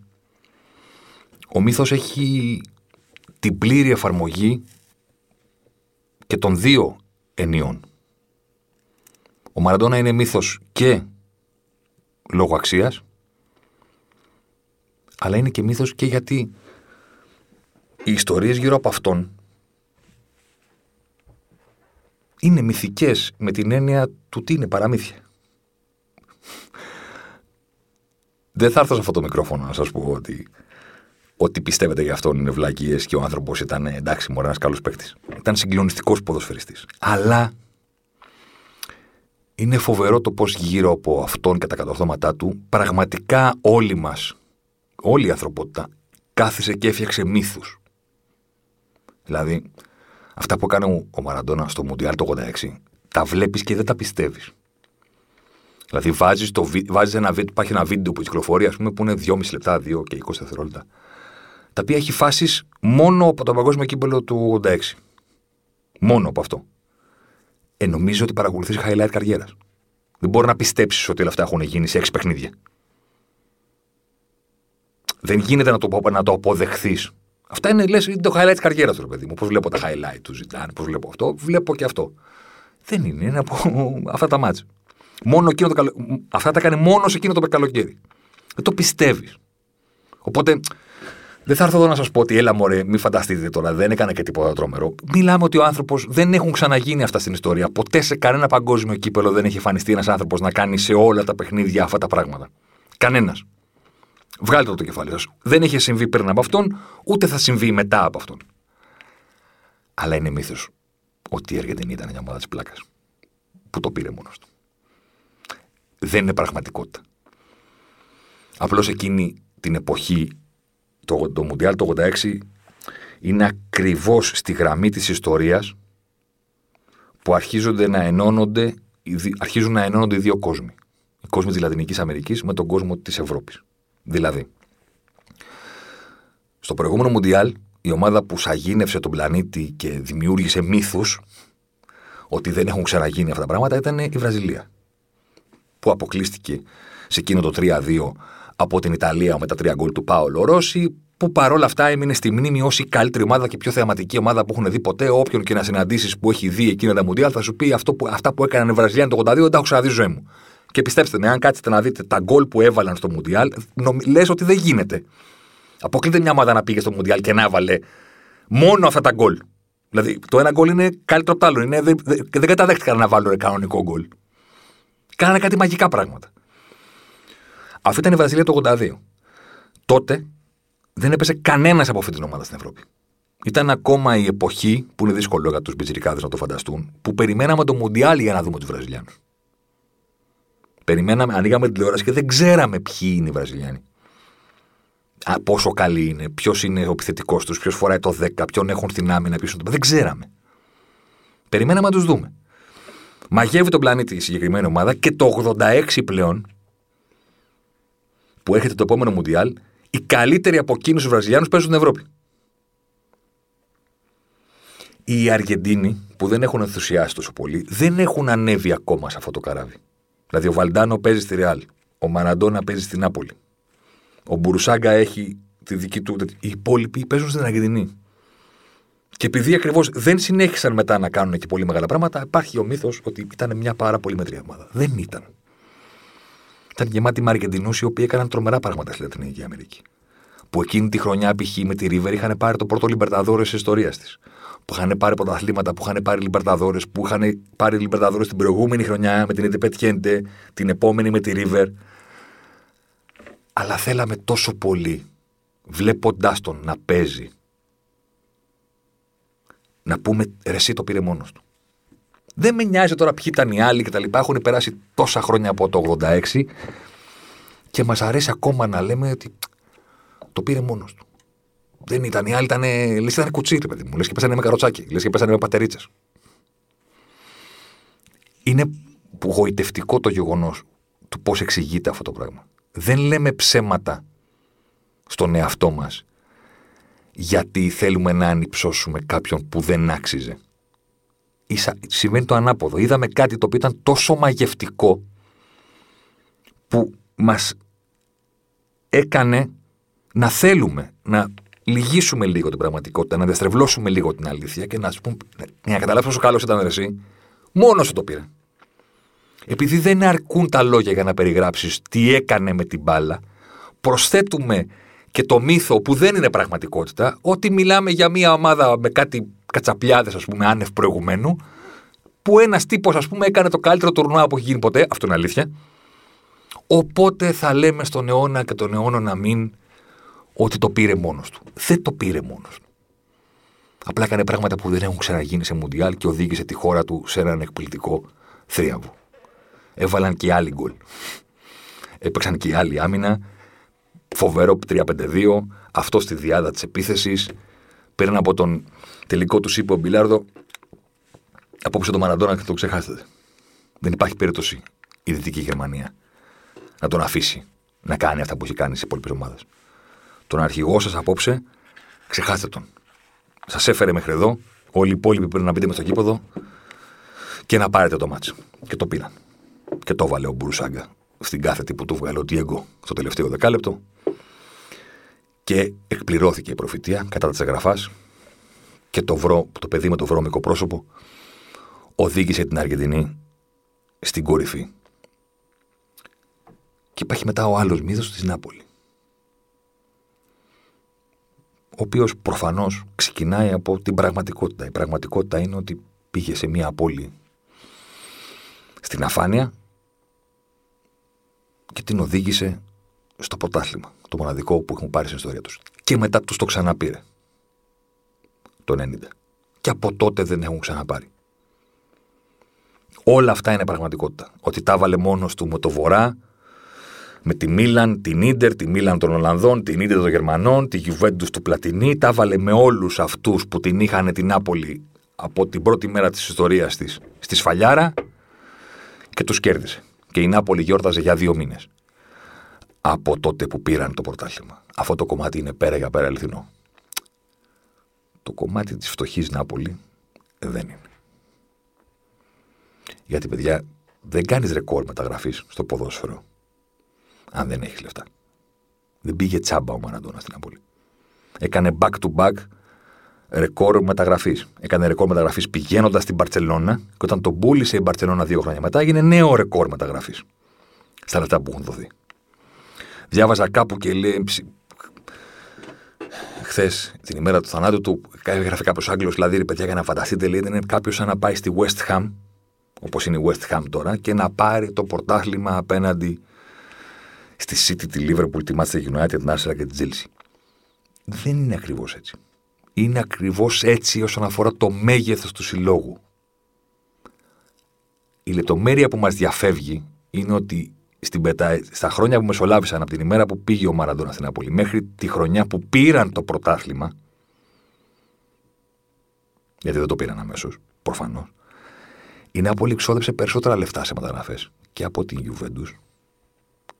ο μύθος έχει την πλήρη εφαρμογή και των δύο ενιών. Ο Μαραντόνα είναι μύθος και λόγω αξίας, αλλά είναι και μύθος και γιατί οι ιστορίες γύρω από αυτόν είναι μυθικές με την έννοια του τι είναι παραμύθια. Δεν θα έρθω σε αυτό το μικρόφωνο να σας πω ότι ό,τι πιστεύετε για αυτόν είναι βλακίε και ο άνθρωπος ήταν εντάξει, μωρέ, ένας καλός παίκτης. Ήταν συγκλονιστικός ποδοσφαιριστής. Αλλά είναι φοβερό το πώς γύρω από αυτόν και τα κατορθώματά του πραγματικά όλοι μας, όλη η ανθρωπότητα, κάθισε και έφτιαξε μύθους. Δηλαδή, αυτά που έκανε ο Μαραντόνα στο Μουντιάλ το 86, τα βλέπεις και δεν τα πιστεύεις. Δηλαδή, βάζεις βάζεις ένα βίντεο, υπάρχει ένα βίντεο που κυκλοφορεί, ας πούμε, που είναι 2,5 λεπτά, 2 και 20 δευτερόλεπτα τα οποία έχει φάσεις μόνο από το παγκόσμιο κύπελο του 86. Μόνο από αυτό. Ε, νομίζω ότι παρακολουθείς highlight καριέρας. Δεν μπορεί να πιστέψεις ότι όλα αυτά έχουν γίνει σε έξι παιχνίδια. Δεν γίνεται να το, να το αποδεχθείς. Αυτά είναι, λες, είναι το highlight τη καριέρα τους, παιδί μου. Πώς βλέπω τα highlight του ζητάνε, πώς βλέπω αυτό. Βλέπω και αυτό. Δεν είναι, είναι από *laughs* αυτά τα μάτια. Μόνο εκείνο το καλο... Αυτά τα κάνει μόνο σε εκείνο το καλοκαίρι. Δεν το πιστεύεις. Οπότε δεν θα έρθω εδώ να σας πω ότι έλα μωρέ, μην φανταστείτε τώρα, δεν έκανε και τίποτα τρόμερο. Μιλάμε ότι ο άνθρωπος δεν έχουν ξαναγίνει αυτά στην ιστορία. Ποτέ σε κανένα παγκόσμιο κύπελο δεν έχει εμφανιστεί ένας άνθρωπος να κάνει σε όλα τα παιχνίδια αυτά τα πράγματα. Κανένας. Βγάλτε το το κεφάλι σας. Δεν είχε συμβεί πριν από αυτόν, ούτε θα συμβεί μετά από αυτόν. Αλλά είναι μύθος ότι η Αργεντινή ήταν μια ομάδα της πλάκας. Που το πήρε μόνος του. Δεν είναι πραγματικότητα. Απλώς εκείνη την εποχή το, το Μουντιάλ το 86 είναι ακριβώς στη γραμμή της ιστορίας που αρχίζονται να ενώνονται, αρχίζουν να ενώνονται οι δύο κόσμοι. Ο κόσμο της Λατινικής Αμερικής με τον κόσμο της Ευρώπης. Δηλαδή, στο προηγούμενο Μουντιάλ, η ομάδα που σαγίνευσε τον πλανήτη και δημιούργησε μύθους ότι δεν έχουν ξαναγίνει αυτά τα πράγματα ήταν η Βραζιλία. Που αποκλείστηκε σε εκείνο το 3-2 από την Ιταλία με τα τρία γκολ του Πάολο Ρώση, που παρόλα αυτά έμεινε στη μνήμη ως η καλύτερη ομάδα και πιο θεαματική ομάδα που έχουν δει ποτέ. Όποιον και να συναντήσεις που έχει δει εκείνα τα Μουντιάλ θα σου πει αυτό που, αυτά που έκαναν οι Βραζιλιάνοι το 82 δεν τα έχω ξαναδεί ζωή μου. Και πιστέψτε με, αν κάτσετε να δείτε τα γκολ που έβαλαν στο Μουντιάλ, λες ότι δεν γίνεται. Αποκλείται μια ομάδα να πήγε στο Μουντιάλ και να έβαλε μόνο αυτά τα γκολ. Δηλαδή το ένα γκολ είναι καλύτερο από το άλλο. Είναι, δεν, δεν, δεν καταδέχτηκαν να βάλουν κανονικό γκολ. Κάνανε κάτι μαγικά πράγματα. Αυτή ήταν η Βραζιλία το 82. Τότε δεν έπεσε κανένας από αυτή την ομάδα στην Ευρώπη. Ήταν ακόμα η εποχή, που είναι δύσκολο για τους μπιτζυρικάδε να το φανταστούν, που περιμέναμε το Μουντιάλ για να δούμε τους Βραζιλιάνους. Περιμέναμε, ανοίγαμε την τηλεόραση και δεν ξέραμε ποιοι είναι οι Βραζιλιάνοι. Α, πόσο καλοί είναι, ποιος είναι ο επιθετικός τους, ποιος φοράει το 10, ποιον έχουν στην άμυνα, ποιο Δεν ξέραμε. Περιμέναμε να τους δούμε. Μαγεύει τον πλανήτη η συγκεκριμένη ομάδα και το 86 πλέον που έρχεται το επόμενο Μουντιάλ, οι καλύτεροι από εκείνους τους Βραζιλιάνους παίζουν στην Ευρώπη. Οι Αργεντίνοι που δεν έχουν ενθουσιάσει τόσο πολύ δεν έχουν ανέβει ακόμα σε αυτό το καράβι. Δηλαδή ο Βαλντάνο παίζει στη Ρεάλ, ο Μαραντόνα παίζει στην Νάπολη. Ο Μπουρουσάγκα έχει τη δική του. Οι υπόλοιποι παίζουν στην Αργεντινή. Και επειδή ακριβώς δεν συνέχισαν μετά να κάνουν και πολύ μεγάλα πράγματα, υπάρχει ο μύθος ότι ήταν μια πάρα πολύ μετρή ομάδα. Δεν ήταν. Ήταν γεμάτη με Αργεντινούς οι οποίοι έκαναν τρομερά πράγματα στη Λατινική Αμερική. Που εκείνη τη χρονιά, π.χ. με τη Ρίβερ, είχαν πάρει το πρώτο Λιμπερταδόρες της ιστορίας της. Που είχαν πάρει πρωταθλήματα, που είχαν πάρει Λιμπερταδόρες, που είχαν πάρει Λιμπερταδόρες την προηγούμενη χρονιά με την Εντεπέτιέντε, την επόμενη με τη Ρίβερ. Αλλά θέλαμε τόσο πολύ, βλέποντάς τον να παίζει, να πούμε ρε, εσύ το πήρε μόνος του. Δεν με νοιάζει τώρα ποιοι ήταν οι άλλοι κτλ. Έχουν περάσει τόσα χρόνια από το 86 και μας αρέσει ακόμα να λέμε ότι το πήρε μόνος του. Δεν ήταν. Οι άλλοι ήταν. Λες ήταν κουτσίρι, παιδί μου. Λες και πέσανε με καροτσάκι. Λες και πέσανε με πατερίτσες. Είναι γοητευτικό το γεγονός του πώς εξηγείται αυτό το πράγμα. Δεν λέμε ψέματα στον εαυτό μας γιατί θέλουμε να ανυψώσουμε κάποιον που δεν άξιζε. Ίσα, σημαίνει το ανάποδο. Είδαμε κάτι το οποίο ήταν τόσο μαγευτικό που μας έκανε να θέλουμε να λυγίσουμε λίγο την πραγματικότητα, να διαστρεβλώσουμε λίγο την αλήθεια και να σου πούμε, να καταλάβεις πόσο καλός ήταν εσύ, μόνος σου το πήρε. Επειδή δεν αρκούν τα λόγια για να περιγράψεις τι έκανε με την μπάλα, προσθέτουμε και το μύθο που δεν είναι πραγματικότητα, ότι μιλάμε για μια ομάδα με κάτι κατσαπλιάδε, ας πούμε, άνευ προηγουμένου, που ένας τύπος, ας πούμε, έκανε το καλύτερο τουρνουά που έχει γίνει ποτέ. Αυτό είναι αλήθεια. Οπότε θα λέμε στον αιώνα και τον αιώνα να μην ότι το πήρε μόνος του. Δεν το πήρε μόνος του. Απλά έκανε πράγματα που δεν έχουν ξαναγίνει σε Μουντιάλ και οδήγησε τη χώρα του σε έναν εκπληκτικό θρίαμβο. Έβαλαν και άλλοι γκολ. Έπαιξαν και άλλοι άμυνα. Φοβερό 3-5-2. Αυτό στη διάδα της επίθεσης. Πήραν από τον τελικό του είπε ο Μπιλάρδο. Απόψε τον Μαραντόνα και το ξεχάσετε. Δεν υπάρχει περίπτωση η Δυτική Γερμανία να τον αφήσει να κάνει αυτά που έχει κάνει σε υπόλοιπες ομάδες. Τον αρχηγό σας απόψε, ξεχάστε τον. Σας έφερε μέχρι εδώ. Όλοι οι υπόλοιποι πρέπει να μπείτε με στο κήποδο και να πάρετε το μάτσο. Και το πήραν. Και το βάλε ο Μπουρουσάγκα στην κάθετη που του βγάλε ο Τιέγκο στο τελευταίο δεκάλεπτο. Και εκπληρώθηκε η προφητεία κατά τη εγγραφάς και το, βρω, το παιδί με το βρώμικο πρόσωπο οδήγησε την Αργεντινή στην κορυφή. Και υπάρχει μετά ο άλλος μύθος της Νάπολη. Ο οποίος προφανώς ξεκινάει από την πραγματικότητα. Η πραγματικότητα είναι ότι πήγε σε μια πόλη στην αφάνεια και την οδήγησε στο ποτάθλημα. Το μοναδικό που έχουν πάρει στην ιστορία τους. Και μετά τους το ξαναπήρε. Το 90. Και από τότε δεν έχουν ξαναπάρει. Όλα αυτά είναι πραγματικότητα. Ότι τα βάλε μόνος του με το Βορρά, με τη Μίλαν, την Ίντερ, τη Μίλαν των Ολλανδών, την Ίντερ των Γερμανών, τη Γιουβέντους του Πλατινί. Τα βάλε με όλους αυτούς που την είχαν την Νάπολη από την πρώτη μέρα της ιστορίας της στη Σφαλιάρα και τους κέρδισε. Και η Νάπολη γιόρταζε για δύο μήνες. Από τότε που πήραν το πρωτάθλημα. Αυτό το κομμάτι είναι πέρα για πέρα αληθινό. Το κομμάτι της φτωχής Νάπολη δεν είναι. Γιατί, παιδιά, δεν κάνεις ρεκόρ μεταγραφής στο ποδόσφαιρο. Αν δεν έχεις λεφτά. Δεν πήγε τσάμπα ο Μαραντόνα στην Ναπολή. Έκανε back to back ρεκόρ μεταγραφής. Έκανε ρεκόρ μεταγραφής πηγαίνοντας στην Παρσελώνα και όταν τον πούλησε η Μπαρσελόνα δύο χρόνια μετά έγινε νέο ρεκόρ μεταγραφής. Στα λεφτά που έχουν δοθεί. Διάβαζα κάπου και λέει. Χθες, την ημέρα του θανάτου του, έγραφε κάποιος Άγγλος, δηλαδή, ρε παιδιά, για να φανταστείτε, λέει, είναι κάποιος σαν να πάει στη West Ham όπως είναι η West Ham τώρα, και να πάρει το πρωτάθλημα απέναντι στη City, τη Liverpool, τη Manchester United, την Arsenal και την Chelsea. Δεν είναι ακριβώς έτσι. Είναι ακριβώς έτσι όσον αφορά το μέγεθος του συλλόγου. Η λεπτομέρεια που μας διαφεύγει είναι ότι στην πετα... στα χρόνια που μεσολάβησαν από την ημέρα που πήγε ο Μαραντόνα στην Νάπολη μέχρι τη χρονιά που πήραν το πρωτάθλημα. Γιατί δεν το πήραν αμέσως, προφανώς. Η Νάπολη ξόδεψε περισσότερα λεφτά σε μεταγραφές και από την Juventus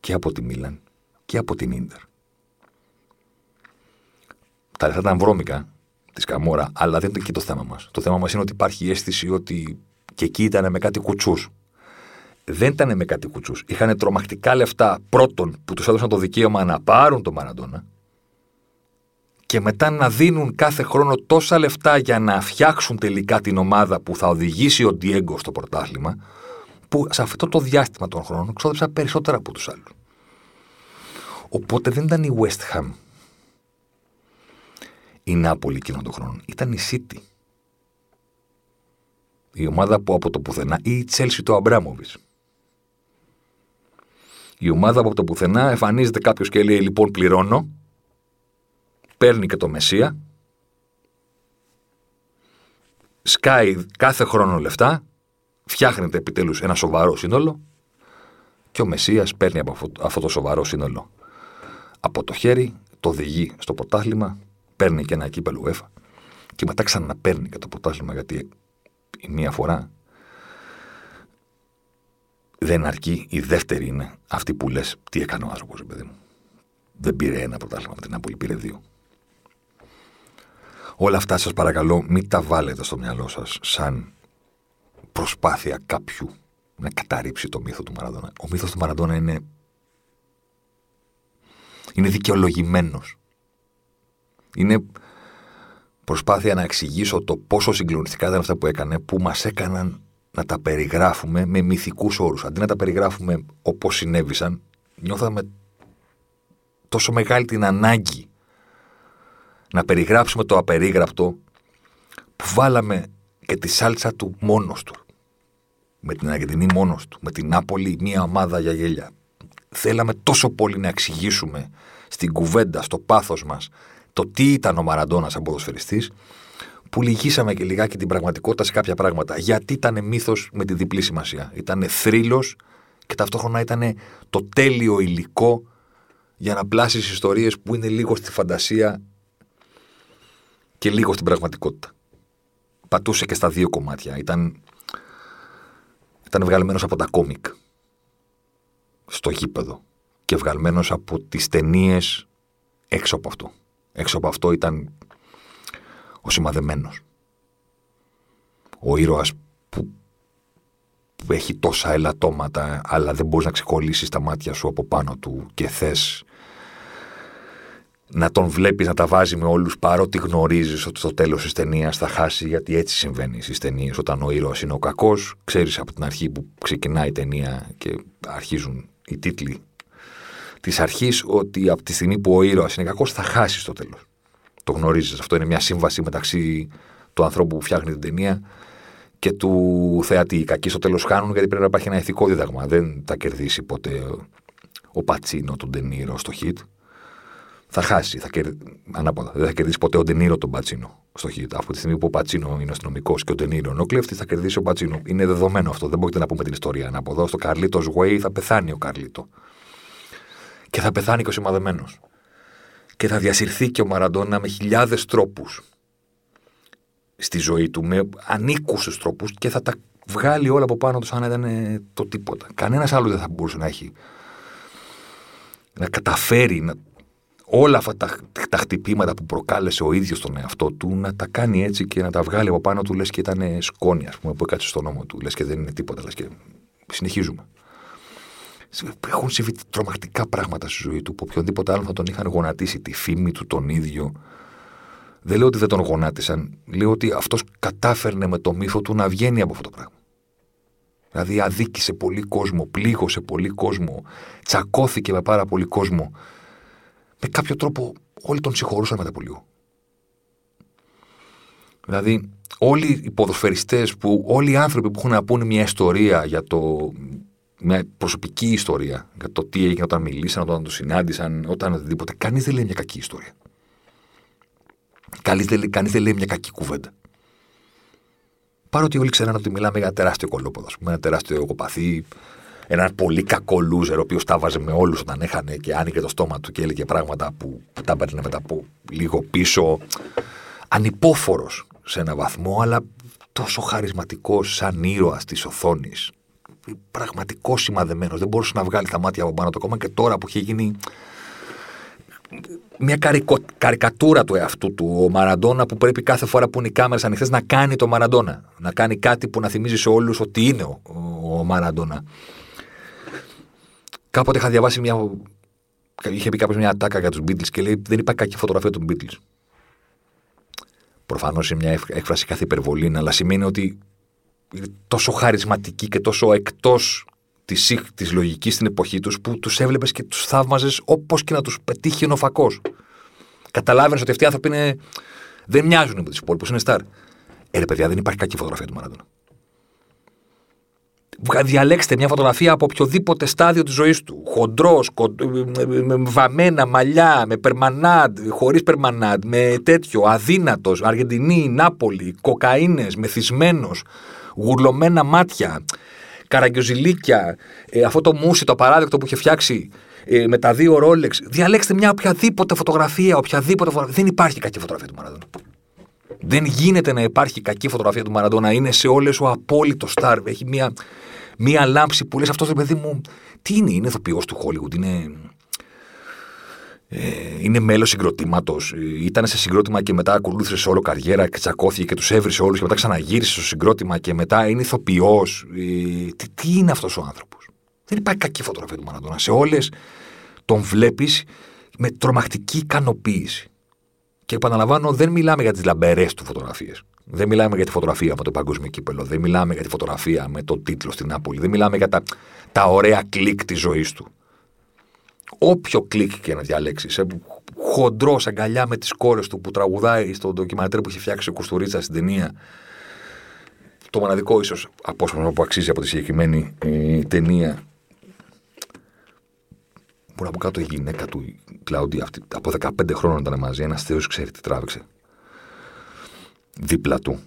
και από τη Μίλαν και από την Ίντερ. Τα λεφτά ήταν βρώμικα της Καμόρα, αλλά δεν είναι εκεί το θέμα μας. Το θέμα μας είναι ότι υπάρχει η αίσθηση ότι και εκεί ήταν με κάτι κουτσούς. Δεν ήταν με κάτι κουτσούς. Είχαν τρομακτικά λεφτά πρώτον που τους έδωσαν το δικαίωμα να πάρουν τον Μαραντόνα και μετά να δίνουν κάθε χρόνο τόσα λεφτά για να φτιάξουν τελικά την ομάδα που θα οδηγήσει ο Ντιέγκο στο πρωτάθλημα, που σε αυτό το διάστημα των χρόνων ξόδεψαν περισσότερα από τους άλλους. Οπότε δεν ήταν η West Ham η Νάπολη εκείνον τον χρόνο. Ήταν η City. Η ομάδα που από το πουθενά, ή η Chelsea του Αμπράμοβιτ. Η ομάδα που από το πουθενά εμφανίζεται κάποιος και λέει: Λοιπόν, πληρώνω. Παίρνει και το Μεσία. Σκάει κάθε χρόνο λεφτά. Φτιάχνεται επιτέλους ένα σοβαρό σύνολο. Και ο Μεσίας παίρνει από αυτό το σοβαρό σύνολο από το χέρι, το οδηγεί στο πρωτάθλημα, παίρνει και ένα κύπελο UEFA και μετά ξαναπαίρνει και το πρωτάθλημα γιατί η μία φορά δεν αρκεί, η δεύτερη είναι αυτή που λες τι έκανε ο άνθρωπος, παιδί μου. Δεν πήρε ένα πρωτάθλημα με την Νάπολη, πήρε δύο. Όλα αυτά σας παρακαλώ μην τα βάλετε στο μυαλό σας σαν προσπάθεια κάποιου να καταρρύψει το μύθο του Μαραντόνα. Ο μύθος του Μαραντόνα είναι είναι δικαιολογημένος. Είναι προσπάθεια να εξηγήσω το πόσο συγκλονιστικά ήταν αυτά που έκανε, που μας έκαναν να τα περιγράφουμε με μυθικούς όρους. Αντί να τα περιγράφουμε όπως συνέβησαν, νιώθαμε τόσο μεγάλη την ανάγκη να περιγράψουμε το απερίγραπτο που βάλαμε και τη σάλτσα του μόνος του. Με την Αργεντινή μόνος του. Με την Νάπολη μία ομάδα για γέλια. Θέλαμε τόσο πολύ να εξηγήσουμε στην κουβέντα, στο πάθος μας, το τι ήταν ο Μαραντόνα σαν ποδοσφαιριστής, που λυγίσαμε και λιγάκι την πραγματικότητα σε κάποια πράγματα. Γιατί ήταν μύθος με τη διπλή σημασία. Ήταν θρύλος και ταυτόχρονα ήταν το τέλειο υλικό για να πλάσεις ιστορίες που είναι λίγο στη φαντασία και λίγο στην πραγματικότητα. Πατούσε και στα δύο κομμάτια. Ήταν, ήταν βγαλμένος από τα κόμικ στο γήπεδο και βγαλμένος από τις ταινίες έξω από αυτό. Έξω από αυτό ήταν ο σημαδεμένος. Ο ήρωας που, που έχει τόσα ελαττώματα αλλά δεν μπορείς να ξεκολλήσεις τα μάτια σου από πάνω του και θες να τον βλέπεις να τα βάζει με όλους παρότι γνωρίζεις ότι στο τέλος της ταινίας θα χάσει γιατί έτσι συμβαίνεις στις ταινίες. Όταν ο ήρωας είναι ο κακός ξέρεις από την αρχή που ξεκινάει η ταινία και αρχίζουν οι τίτλοι της αρχής ότι από τη στιγμή που ο ήρωας είναι κακός θα χάσει στο τέλος. Το γνωρίζεις. Αυτό είναι μια σύμβαση μεταξύ του ανθρώπου που φτιάχνει την ταινία και του θεατή. Οι κακοί στο τέλος χάνουν γιατί πρέπει να υπάρχει ένα ηθικό δίδαγμα. Δεν θα κερδίσει ποτέ ο Πατσίνο τον Ντενίρο στο hit. Θα χάσει. Θα κερ... Ανάποδα. Δεν θα κερδίσει ποτέ ο Ντενίρο τον Πατσίνο στο hit. Από τη στιγμή που ο Πατσίνο είναι αστυνομικός και ο Ντενίρο είναι ο κλέφτη, θα κερδίσει ο Πατσίνο. Είναι δεδομένο αυτό. Δεν μπορείτε να πούμε την ιστορία. Ανάποδα. Στο Καρλίτο Way θα πεθάνει ο Καρλίτο και θα πεθάνει και ο σημαδεμένος. Και θα διασυρθεί και ο Μαραντόνα με χιλιάδες τρόπους στη ζωή του, με ανήκουσου τρόπους και θα τα βγάλει όλα από πάνω του σαν να ήταν το τίποτα. Κανένας άλλος δεν θα μπορούσε να έχει. Να καταφέρει να, όλα αυτά τα, τα χτυπήματα που προκάλεσε ο ίδιος τον εαυτό του να τα κάνει έτσι και να τα βγάλει από πάνω του λες και ήταν σκόνη, ας πούμε, που έκατσε στον νόμο του. Λες και δεν είναι τίποτα. Λες και συνεχίζουμε έχουν συμβεί τρομακτικά πράγματα στη ζωή του που οποιονδήποτε άλλο θα τον είχαν γονατίσει, τη φήμη του τον ίδιο. Δεν λέω ότι δεν τον γονάτισαν. Λέω ότι αυτός κατάφερνε με το μύθο του να βγαίνει από αυτό το πράγμα. Δηλαδή αδίκησε πολύ κόσμο, πλήγωσε πολύ κόσμο, τσακώθηκε με πάρα πολύ κόσμο. Με κάποιο τρόπο όλοι τον συγχωρούσαν μετά από λίγο. Δηλαδή όλοι οι ποδοσφαιριστές, που, όλοι οι άνθρωποι που έχουν να πούνε μια ιστορία για το μια προσωπική ιστορία για το τι έγινε όταν μιλήσαν, όταν τους συνάντησαν, όταν οτιδήποτε. Κανείς δεν λέει μια κακή ιστορία. Κανείς δεν, δεν λέει μια κακή κουβέντα. Παρότι όλοι ξέραν ότι μιλάμε για ένα τεράστιο κολόποδο, ένα τεράστιο εγωπαθή, έναν πολύ κακό loser, ο οποίος τα βάζε με όλους όταν έχανε και άνοιγε το στόμα του και έλεγε πράγματα που, που τα έπαιρνε μετά από λίγο πίσω. Ανυπόφορος σε ένα βαθμό, αλλά τόσο χαρισματικός σαν ήρωας της οθόνης. Πραγματικό σημαδεμένος. Δεν μπορούσε να βγάλει τα μάτια από πάνω του ακόμα και τώρα που είχε γίνει μια καρικο, καρικατούρα του εαυτού του. Ο Μαραντόνα που πρέπει κάθε φορά που είναι οι κάμερε ανοιχτέ να κάνει το Μαραντόνα. Να κάνει κάτι που να θυμίζει σε όλους ότι είναι ο, ο Μαραντόνα. Κάποτε είχα διαβάσει μια. Είχε πει κάποιος μια ατάκα για τους Beatles και λέει: Δεν υπάρχει κακή φωτογραφία των Beatles. Προφανώς είναι μια έκφραση κάθε υπερβολή, αλλά σημαίνει ότι είναι τόσο χαρισματική και τόσο εκτός της της λογικής στην εποχή τους που τους έβλεπες και τους θαύμαζες όπως και να τους πετύχει ο φακό. Καταλάβαινες ότι αυτοί οι άνθρωποι είναι... δεν μοιάζουν με του υπόλοιπου, είναι στάρ. Ε, ρε παιδιά, δεν υπάρχει κακή φωτογραφία του Μαραντόνα. Διαλέξτε μια φωτογραφία από οποιοδήποτε στάδιο της ζωής του. Χοντρός, με βαμμένα μαλλιά, με περμανάντ, χωρίς περμανάντ, με τέτοιο, αδύνατος, Αργεντινή, Νάπολη, κοκαίνες, μεθυσμένος, γουρλωμένα μάτια, καραγκιοζηλίκια, ε, αυτό το μουσι, το απαράδεκτο που είχε φτιάξει ε, με τα δύο ρόλεξ. Διαλέξτε μια οποιαδήποτε φωτογραφία, οποιαδήποτε φωτογραφία. Δεν υπάρχει κακή φωτογραφία του Μαραντόνα. Δεν γίνεται να υπάρχει κακή φωτογραφία του Μαραντόνα. Είναι σε όλες ο απόλυτο στάρ. Έχει μια, μια λάμψη που λες αυτός το παιδί μου. Τι είναι, είναι ηθοποιός του Χόλιγουντ, είναι. Ε, είναι μέλος συγκροτήματος. Ήταν σε συγκρότημα και μετά ακολούθησε όλο καριέρα και τσακώθηκε και τους έβρισε όλους και μετά ξαναγύρισε στο συγκρότημα και μετά είναι ηθοποιός. Ε, τι, τι είναι αυτός ο άνθρωπος; Δεν υπάρχει κακή φωτογραφία του Μαραντόνα. Σε όλες τον βλέπεις με τρομακτική ικανοποίηση. Και επαναλαμβάνω, δεν μιλάμε για τις λαμπερές του φωτογραφίες. Δεν μιλάμε για τη φωτογραφία από το παγκόσμιο κύπελο. Δεν μιλάμε για τη φωτογραφία με τον τίτλο στην Νάπολη. Δεν μιλάμε για τα, τα ωραία κλικ της ζωής του. Όποιο κλικ και να διαλέξεις, χοντρό αγκαλιά με τις κόρες του που τραγουδάει στο ντοκιμαντέρ που έχει φτιάξει ο Κουστουρίτσα στην ταινία. Το μοναδικό ίσως απόσπασμα που αξίζει από τη συγκεκριμένη ε, ταινία Μπορεί από κάτω η γυναίκα του, η Κλάουντι, αυτή, από 15 χρόνια ήταν μαζί. Ένας Θεός ξέρει τι τράβηξε. Δίπλα του,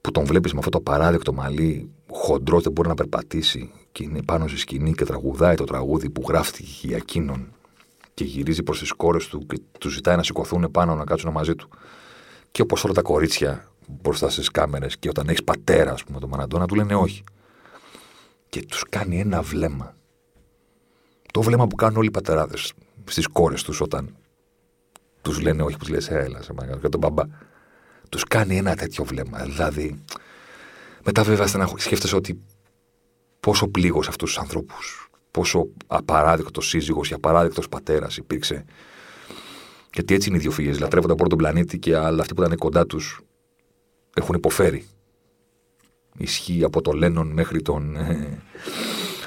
που τον βλέπεις με αυτό το παράδεκτο μαλλί, χοντρό, δεν μπορεί να περπατήσει και είναι πάνω στη σκηνή και τραγουδάει το τραγούδι που γράφτηκε για εκείνον και γυρίζει προς τις κόρες του και τους ζητάει να σηκωθούν πάνω να κάτσουν μαζί του. Και όπως όλα τα κορίτσια μπροστά στις κάμερες και όταν έχεις πατέρα, ας πούμε, τον Μαραντόνα, του λένε όχι. Και τους κάνει ένα βλέμμα το βλέμμα που κάνουν όλοι οι πατεράδες στις κόρες τους όταν τους λένε όχι, που τους λες, έλα, σε μάγκα, και τον μπαμπά. Τους κάνει ένα τέτοιο βλέμμα. Δηλαδή, μετά βέβαια σκέφτεσαι ότι πόσο πλήγω αυτούς τους ανθρώπους, πόσο απαράδεκτο σύζυγος ή απαράδεκτος πατέρας υπήρξε. Γιατί έτσι είναι οι δύο φύγες. Λατρεύονται από τον πλανήτη και αλλά αυτοί που ήταν κοντά τους έχουν υποφέρει. Ισχύει από τον Λένον μέχρι τον. Ε,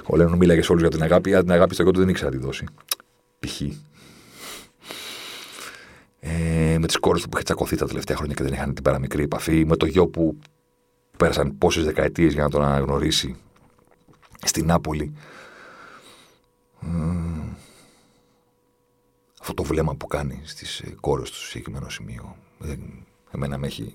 ο Λένον μίλαγε σε όλους για την αγάπη, αλλά την αγάπη στο του δεν ήξερα να τη δώσει. Π.χ. Ε, με τις κόρες του που είχε τσακωθεί τα τελευταία χρόνια και δεν είχαν την παραμικρή επαφή. Με το γιο που πέρασαν πόσες δεκαετίες για να τον αναγνωρίσει στην Νάπολη. αυτό το βλέμμα που κάνει στις κόρες του σε συγκεκριμένο σημείο. Εμένα με έχει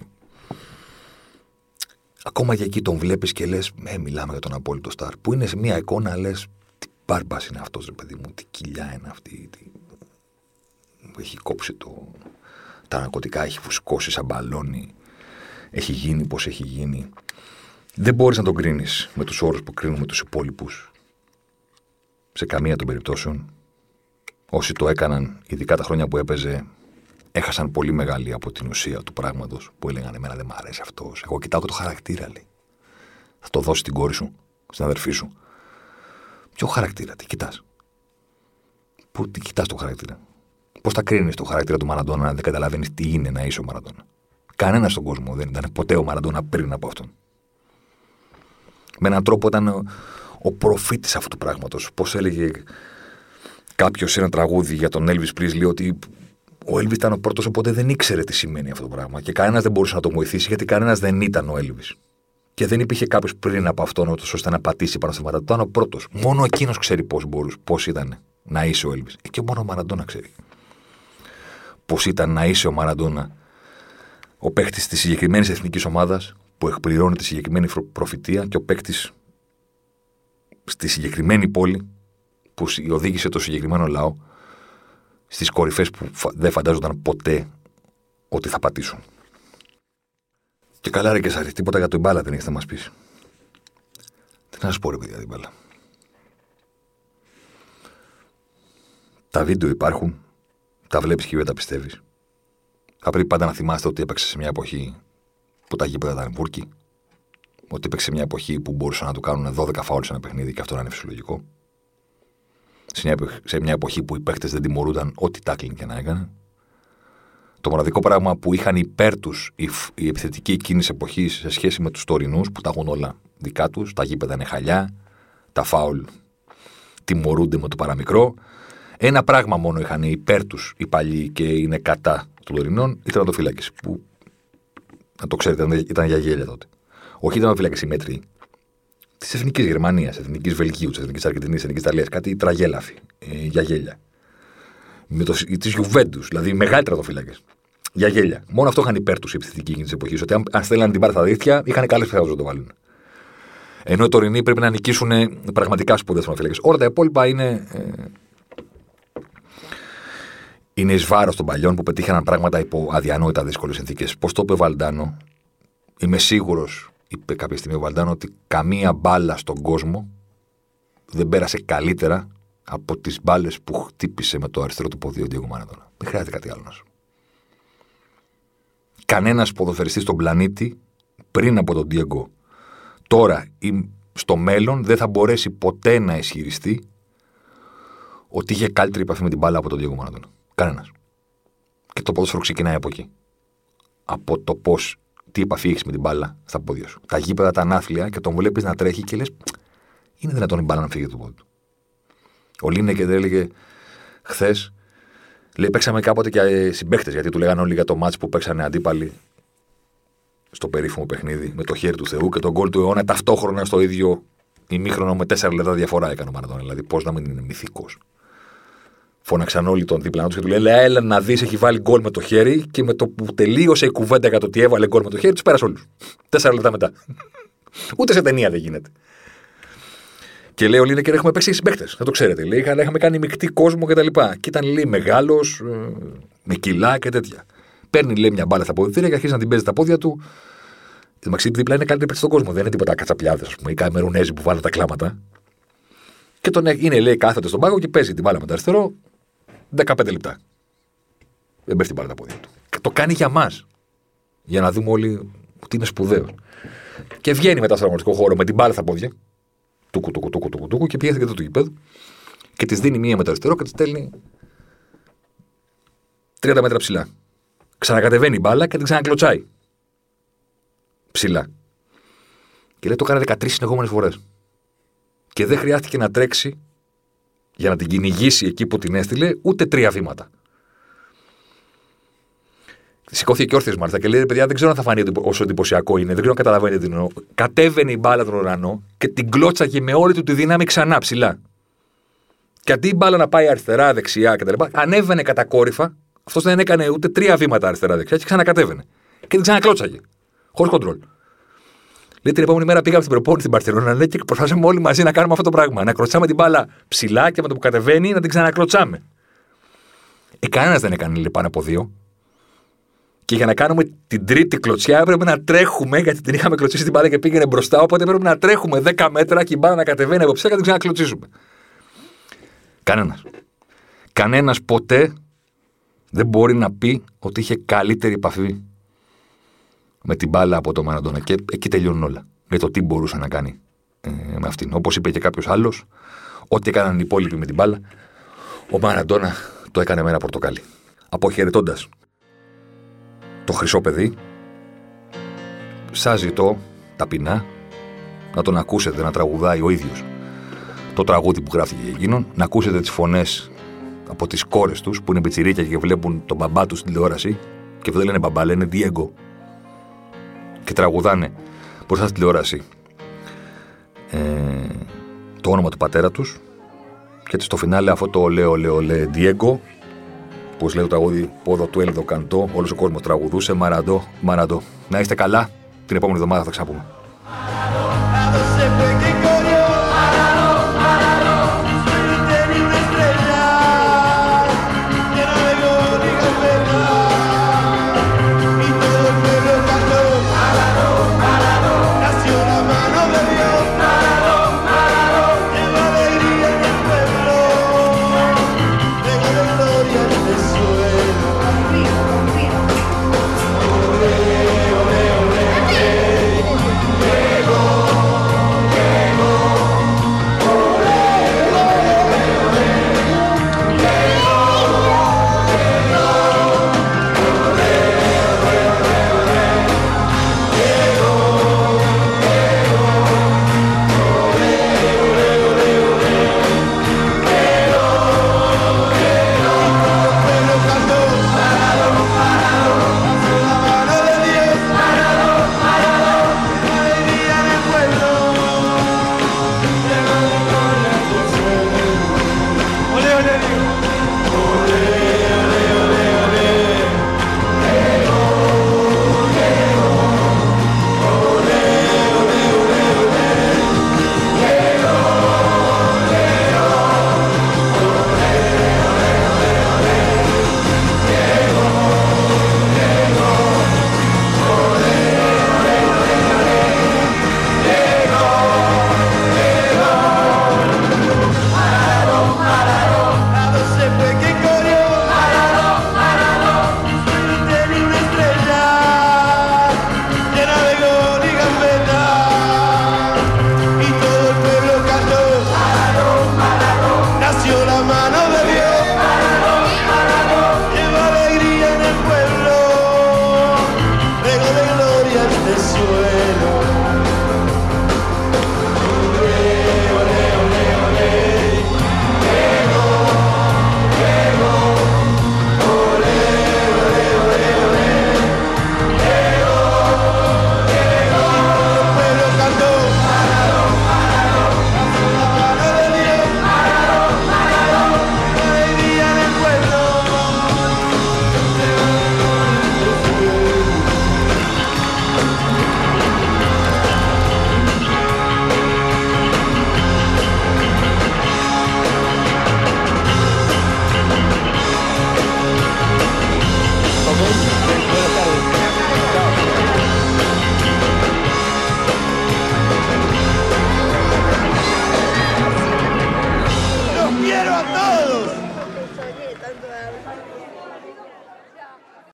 Ακόμα και εκεί τον βλέπεις και λες: Ε, μιλάμε για τον απόλυτο Σταρ. Που είναι σε μια εικόνα, λες: Τι μπάρμπας είναι αυτός, ρε παιδί μου, τι κοιλιά είναι αυτή. Τι... Έχει κόψει το... τα ναρκωτικά, έχει φουσκώσει σαν μπαλόνι. Έχει γίνει πώ έχει γίνει. Δεν μπορείς να τον κρίνεις με τους όρους που κρίνουμε τους υπόλοιπους. Σε καμία των περιπτώσεων. Όσοι το έκαναν, ειδικά τα χρόνια που έπαιζε, έχασαν πολύ μεγάλη από την ουσία του πράγματος που έλεγαν Εμένα δεν μ' αρέσει αυτός. Εγώ κοιτάω και το χαρακτήρα, λέει. Θα το δώσεις την κόρη σου, στην αδερφή σου. Ποιο χαρακτήρα, τι κοιτάς; Πού τι κοιτάς το χαρακτήρα; Πώς θα κρίνεις το χαρακτήρα του Μαραντόνα αν δεν καταλαβαίνεις τι είναι να είσαι ο Μαραντόνα; Κανένας στον κόσμο δεν ήταν ποτέ ο Μαραντόνα πριν από αυτόν. Με έναν τρόπο ήταν ο, ο προφήτης αυτού του πράγματος. Πώς έλεγε κάποιος σε ένα τραγούδι για τον Elvis Presley ότι ο Έλβη ήταν ο πρώτος, οπότε δεν ήξερε τι σημαίνει αυτό το πράγμα. Και κανένας δεν μπορούσε να τον βοηθήσει, γιατί κανένας δεν ήταν ο Έλβη. Και δεν υπήρχε κάποιος πριν από αυτόν, ώστε να πατήσει πάνω στα μάτια. Ήταν ο πρώτος. Μόνο εκείνος ξέρει πώς πώς ήταν να είσαι ο Έλβη. Ε, και μόνο ο Μαραντόνα ξέρει. Πώς ήταν να είσαι ο Μαραντόνα, ο παίχτης της συγκεκριμένης εθνικής ομάδας που εκπληρώνει τη συγκεκριμένη προφητεία και ο παίχτη στη συγκεκριμένη πόλη που οδήγησε το συγκεκριμένο λαό στις κορυφές που δεν φαντάζονταν ποτέ ότι θα πατήσουν. Και καλά ρε και σάρι, τίποτα για τον μπάλα δεν έχετε να μας πεις. Τι να σα πω ρε παιδιά την μπάλα. Τα βίντεο υπάρχουν, τα βλέπεις και δεν τα πιστεύεις. Θα πρέπει πάντα να θυμάστε ότι έπαιξε σε μια εποχή που τα γήπεδα ήταν βούρκι. Ότι έπαιξε σε μια εποχή που μπορούσαν να του κάνουν 12 φάουλ σε ένα παιχνίδι και αυτό να είναι φυσιολογικό. Σε μια εποχή που οι παίχτε δεν τιμωρούνταν ό,τι τάκλινγκ και να έκανε. Το μοναδικό πράγμα που είχαν υπέρ τους η, επιθετική εκείνης εποχής σε σχέση με τους τωρινούς που τα έχουν όλα δικά τους, τα γήπεδα είναι χαλιά, τα φάουλ τιμωρούνται με το παραμικρό. Ένα πράγμα μόνο είχαν υπέρ τους οι παλιοί και είναι κατά των τωρινών, ήταν το φύλακε. Που να το ξέρετε, ήταν για γέλια τότε. Όχι ήταν φύλακε μέτρη της εθνικής Γερμανίας, εθνικής Βελγίου, της εθνικής Αργεντινής, εθνικής Ιταλίας. Κάτι τραγέλαφη ε, για γέλια με το, της Γιουβέντους, δηλαδή μεγάλη τερματοφύλακε. Για γέλια. Μόνο αυτό είχαν υπέρ τους η επιθετική εκείνης της εποχής. Ότι αν, αν στέλναν την πάρα στα δίχτυα, είχαν καλές πιθανότητες να το βάλουν. Ενώ οι τωρινοί πρέπει να νικήσουν πραγματικά σπουδαίε τερματοφύλακε. Όλα τα υπόλοιπα είναι. Ε, είναι εις βάρος των παλιών που πετύχαναν πράγματα υπό αδιανόητα δύσκολες συνθήκες. Πώς το είπε ο Βαλντάνο, είμαι σίγουρος, είπε κάποια στιγμή ο Βαλντάνο, ότι καμία μπάλα στον κόσμο δεν πέρασε καλύτερα από τις μπάλες που χτύπησε με το αριστερό του πόδι ο Ντιέγκο Μαραντόνα. Δεν χρειάζεται κάτι άλλο να σου. Κανένας ποδοφεριστή στον πλανήτη πριν από τον Ντιέγκο τώρα ή στο μέλλον δεν θα μπορέσει ποτέ να ισχυριστεί ότι είχε καλύτερη επαφή με την μπάλα από τον Ντιέγκο Μαραντόνα. Κανένας. Και το ποδόσφαιρο ξεκινάει από εκεί. Από το πώς, τι επαφή έχεις με την μπάλα στα πόδια σου. Τα γήπεδα, τα ανάθλια και τον βλέπεις να τρέχει και λες, είναι δυνατόν η μπάλα να φύγει το πόδι του. Ο Λίνεκερ έλεγε χθες. Λέει, παίξαμε κάποτε και συμπαίχτες, γιατί του λέγανε όλοι για το μάτς που παίξανε αντίπαλοι στο περίφημο παιχνίδι με το χέρι του Θεού και τον γκολ του αιώνα ταυτόχρονα στο ίδιο ημίχρονο με τέσσερα λεπτά διαφορά έκανε ο Μαραντόνα. Δηλαδή, πώς να μην είναι μυθικός. Φώναξαν όλοι τον δίπλα τους και του λέει: Έλα να δεις, έχει βάλει γκολ με το χέρι και με το που τελείωσε η κουβέντα για το ότι έβαλε γκολ με το χέρι, τους πέρασε όλους. Τέσσερα λεπτά μετά. Ούτε σε ταινία δεν γίνεται. Και λέει ο Λίνεκερ έχουμε παίξει συμπαίχτε. Δεν το ξέρετε. Λέει, είχαμε κάνει μεικτή κόσμο κτλ. Και, και ήταν λέει μεγάλος, ε, με κιλά και τέτοια. Παίρνει λέει μια μπάλα στα ποδητήρια και αρχίζει να την παίζει τα πόδια του. Η Μαξίπ δίπλα είναι καλύτερη παίκτης στον κόσμο. Δεν είναι τίποτα κατσαπιάδε, ας πούμε, ή καμερουνέζοι που βάλουν τα κλάματα. Και τον είναι, λέει, κάθεται στον πάγο και παίζει την μπάλα με το αριστερό 15 λεπτά. Δεν πέφτει μπάλα τα πόδια του. Και το κάνει για μας. Για να δούμε όλοι ότι είναι σπουδαίος. Και βγαίνει μετά στον αγωνιστικό χώρο με την μπάλα στα πόδια τούκου, τούκου, τούκου, τούκου, τούκου και πιέθηκε το του γηπέδου και της δίνει μία με το αριστερό και της στέλνει 30 μέτρα ψηλά. Ξανακατεβαίνει η μπάλα και την ξανακλωτσάει. Ψηλά. Και λέει το έκανε 13 συνεχόμενες φορές. Και δεν χρειάστηκε να τρέξει για να την κυνηγήσει εκεί που την έστειλε ούτε τρία βήματα. Σηκώθηκε και όρθιος μάλιστα και λέει: Παιδιά, δεν ξέρω αν θα φανεί όσο εντυπωσιακό είναι. Δεν ξέρω αν καταλαβαίνετε τι εννοώ. Κατέβαινε η μπάλα τον ουρανό και την κλώτσαγε με όλη του τη δύναμη ξανά ψηλά. Και αντί η μπάλα να πάει αριστερά, δεξιά κτλ., ανέβαινε κατακόρυφα. Αυτός δεν έκανε ούτε τρία βήματα αριστερά-δεξιά και ξανακατέβαινε. Και την ξανακλώτσαγε. Χωρίς κοντρόλ. Λέει την επόμενη μέρα πήγαμε στην προπόνηση στην Παρσελόνα ναι, και προσπαθήσαμε όλοι μαζί να κάνουμε αυτό το πράγμα. Να κλωτσάμε την μπάλα ψηλά και με το που κατεβαίνει να την ξανακλωτσάμε. Ε, κανένας δεν έκανε λέει, πάνω από δύο. Και για να κάνουμε την τρίτη κλωτσιά έπρεπε να τρέχουμε, γιατί την είχαμε κλωτσίσει την μπάλα και πήγαινε μπροστά. Οπότε έπρεπε να τρέχουμε 10 μέτρα και η μπάλα να κατεβαίνει από ψέκα και την ξανακλωτσίσουμε. Κανένας. Κανένας ποτέ δεν μπορεί να πει ότι είχε καλύτερη επαφή με την μπάλα από το Μαραντόνα. Και εκεί τελειώνουν όλα. Με το τι μπορούσε να κάνει ε, με αυτήν. Όπως είπε και κάποιος άλλος, ό,τι έκαναν οι υπόλοιποι με την μπάλα, ο Μαραντόνα το έκανε με ένα πορτοκάλι. Αποχαιρετώντας το χρυσό παιδί, σας ζητώ ταπεινά να τον ακούσετε να τραγουδάει ο ίδιος το τραγούδι που γράφτηκε για εκείνον, να ακούσετε τις φωνές από τις κόρες τους που είναι πιτσιρίκια και βλέπουν τον μπαμπά τους στην τηλεόραση και δεν λένε μπαμπά, λένε Diego και τραγουδάνε μπροστά στην τηλεόραση ε, το όνομα του πατέρα τους και στο φινάλε αυτό το λέω, λέω, λέω, Diego Πώς λέει το τραγούδι Πόδο του Έλδο Καντό, όλος ο κόσμος τραγουδούσε Μαραντό, Μαραντό. Να είστε καλά, την επόμενη εβδομάδα θα ξαναπούμε.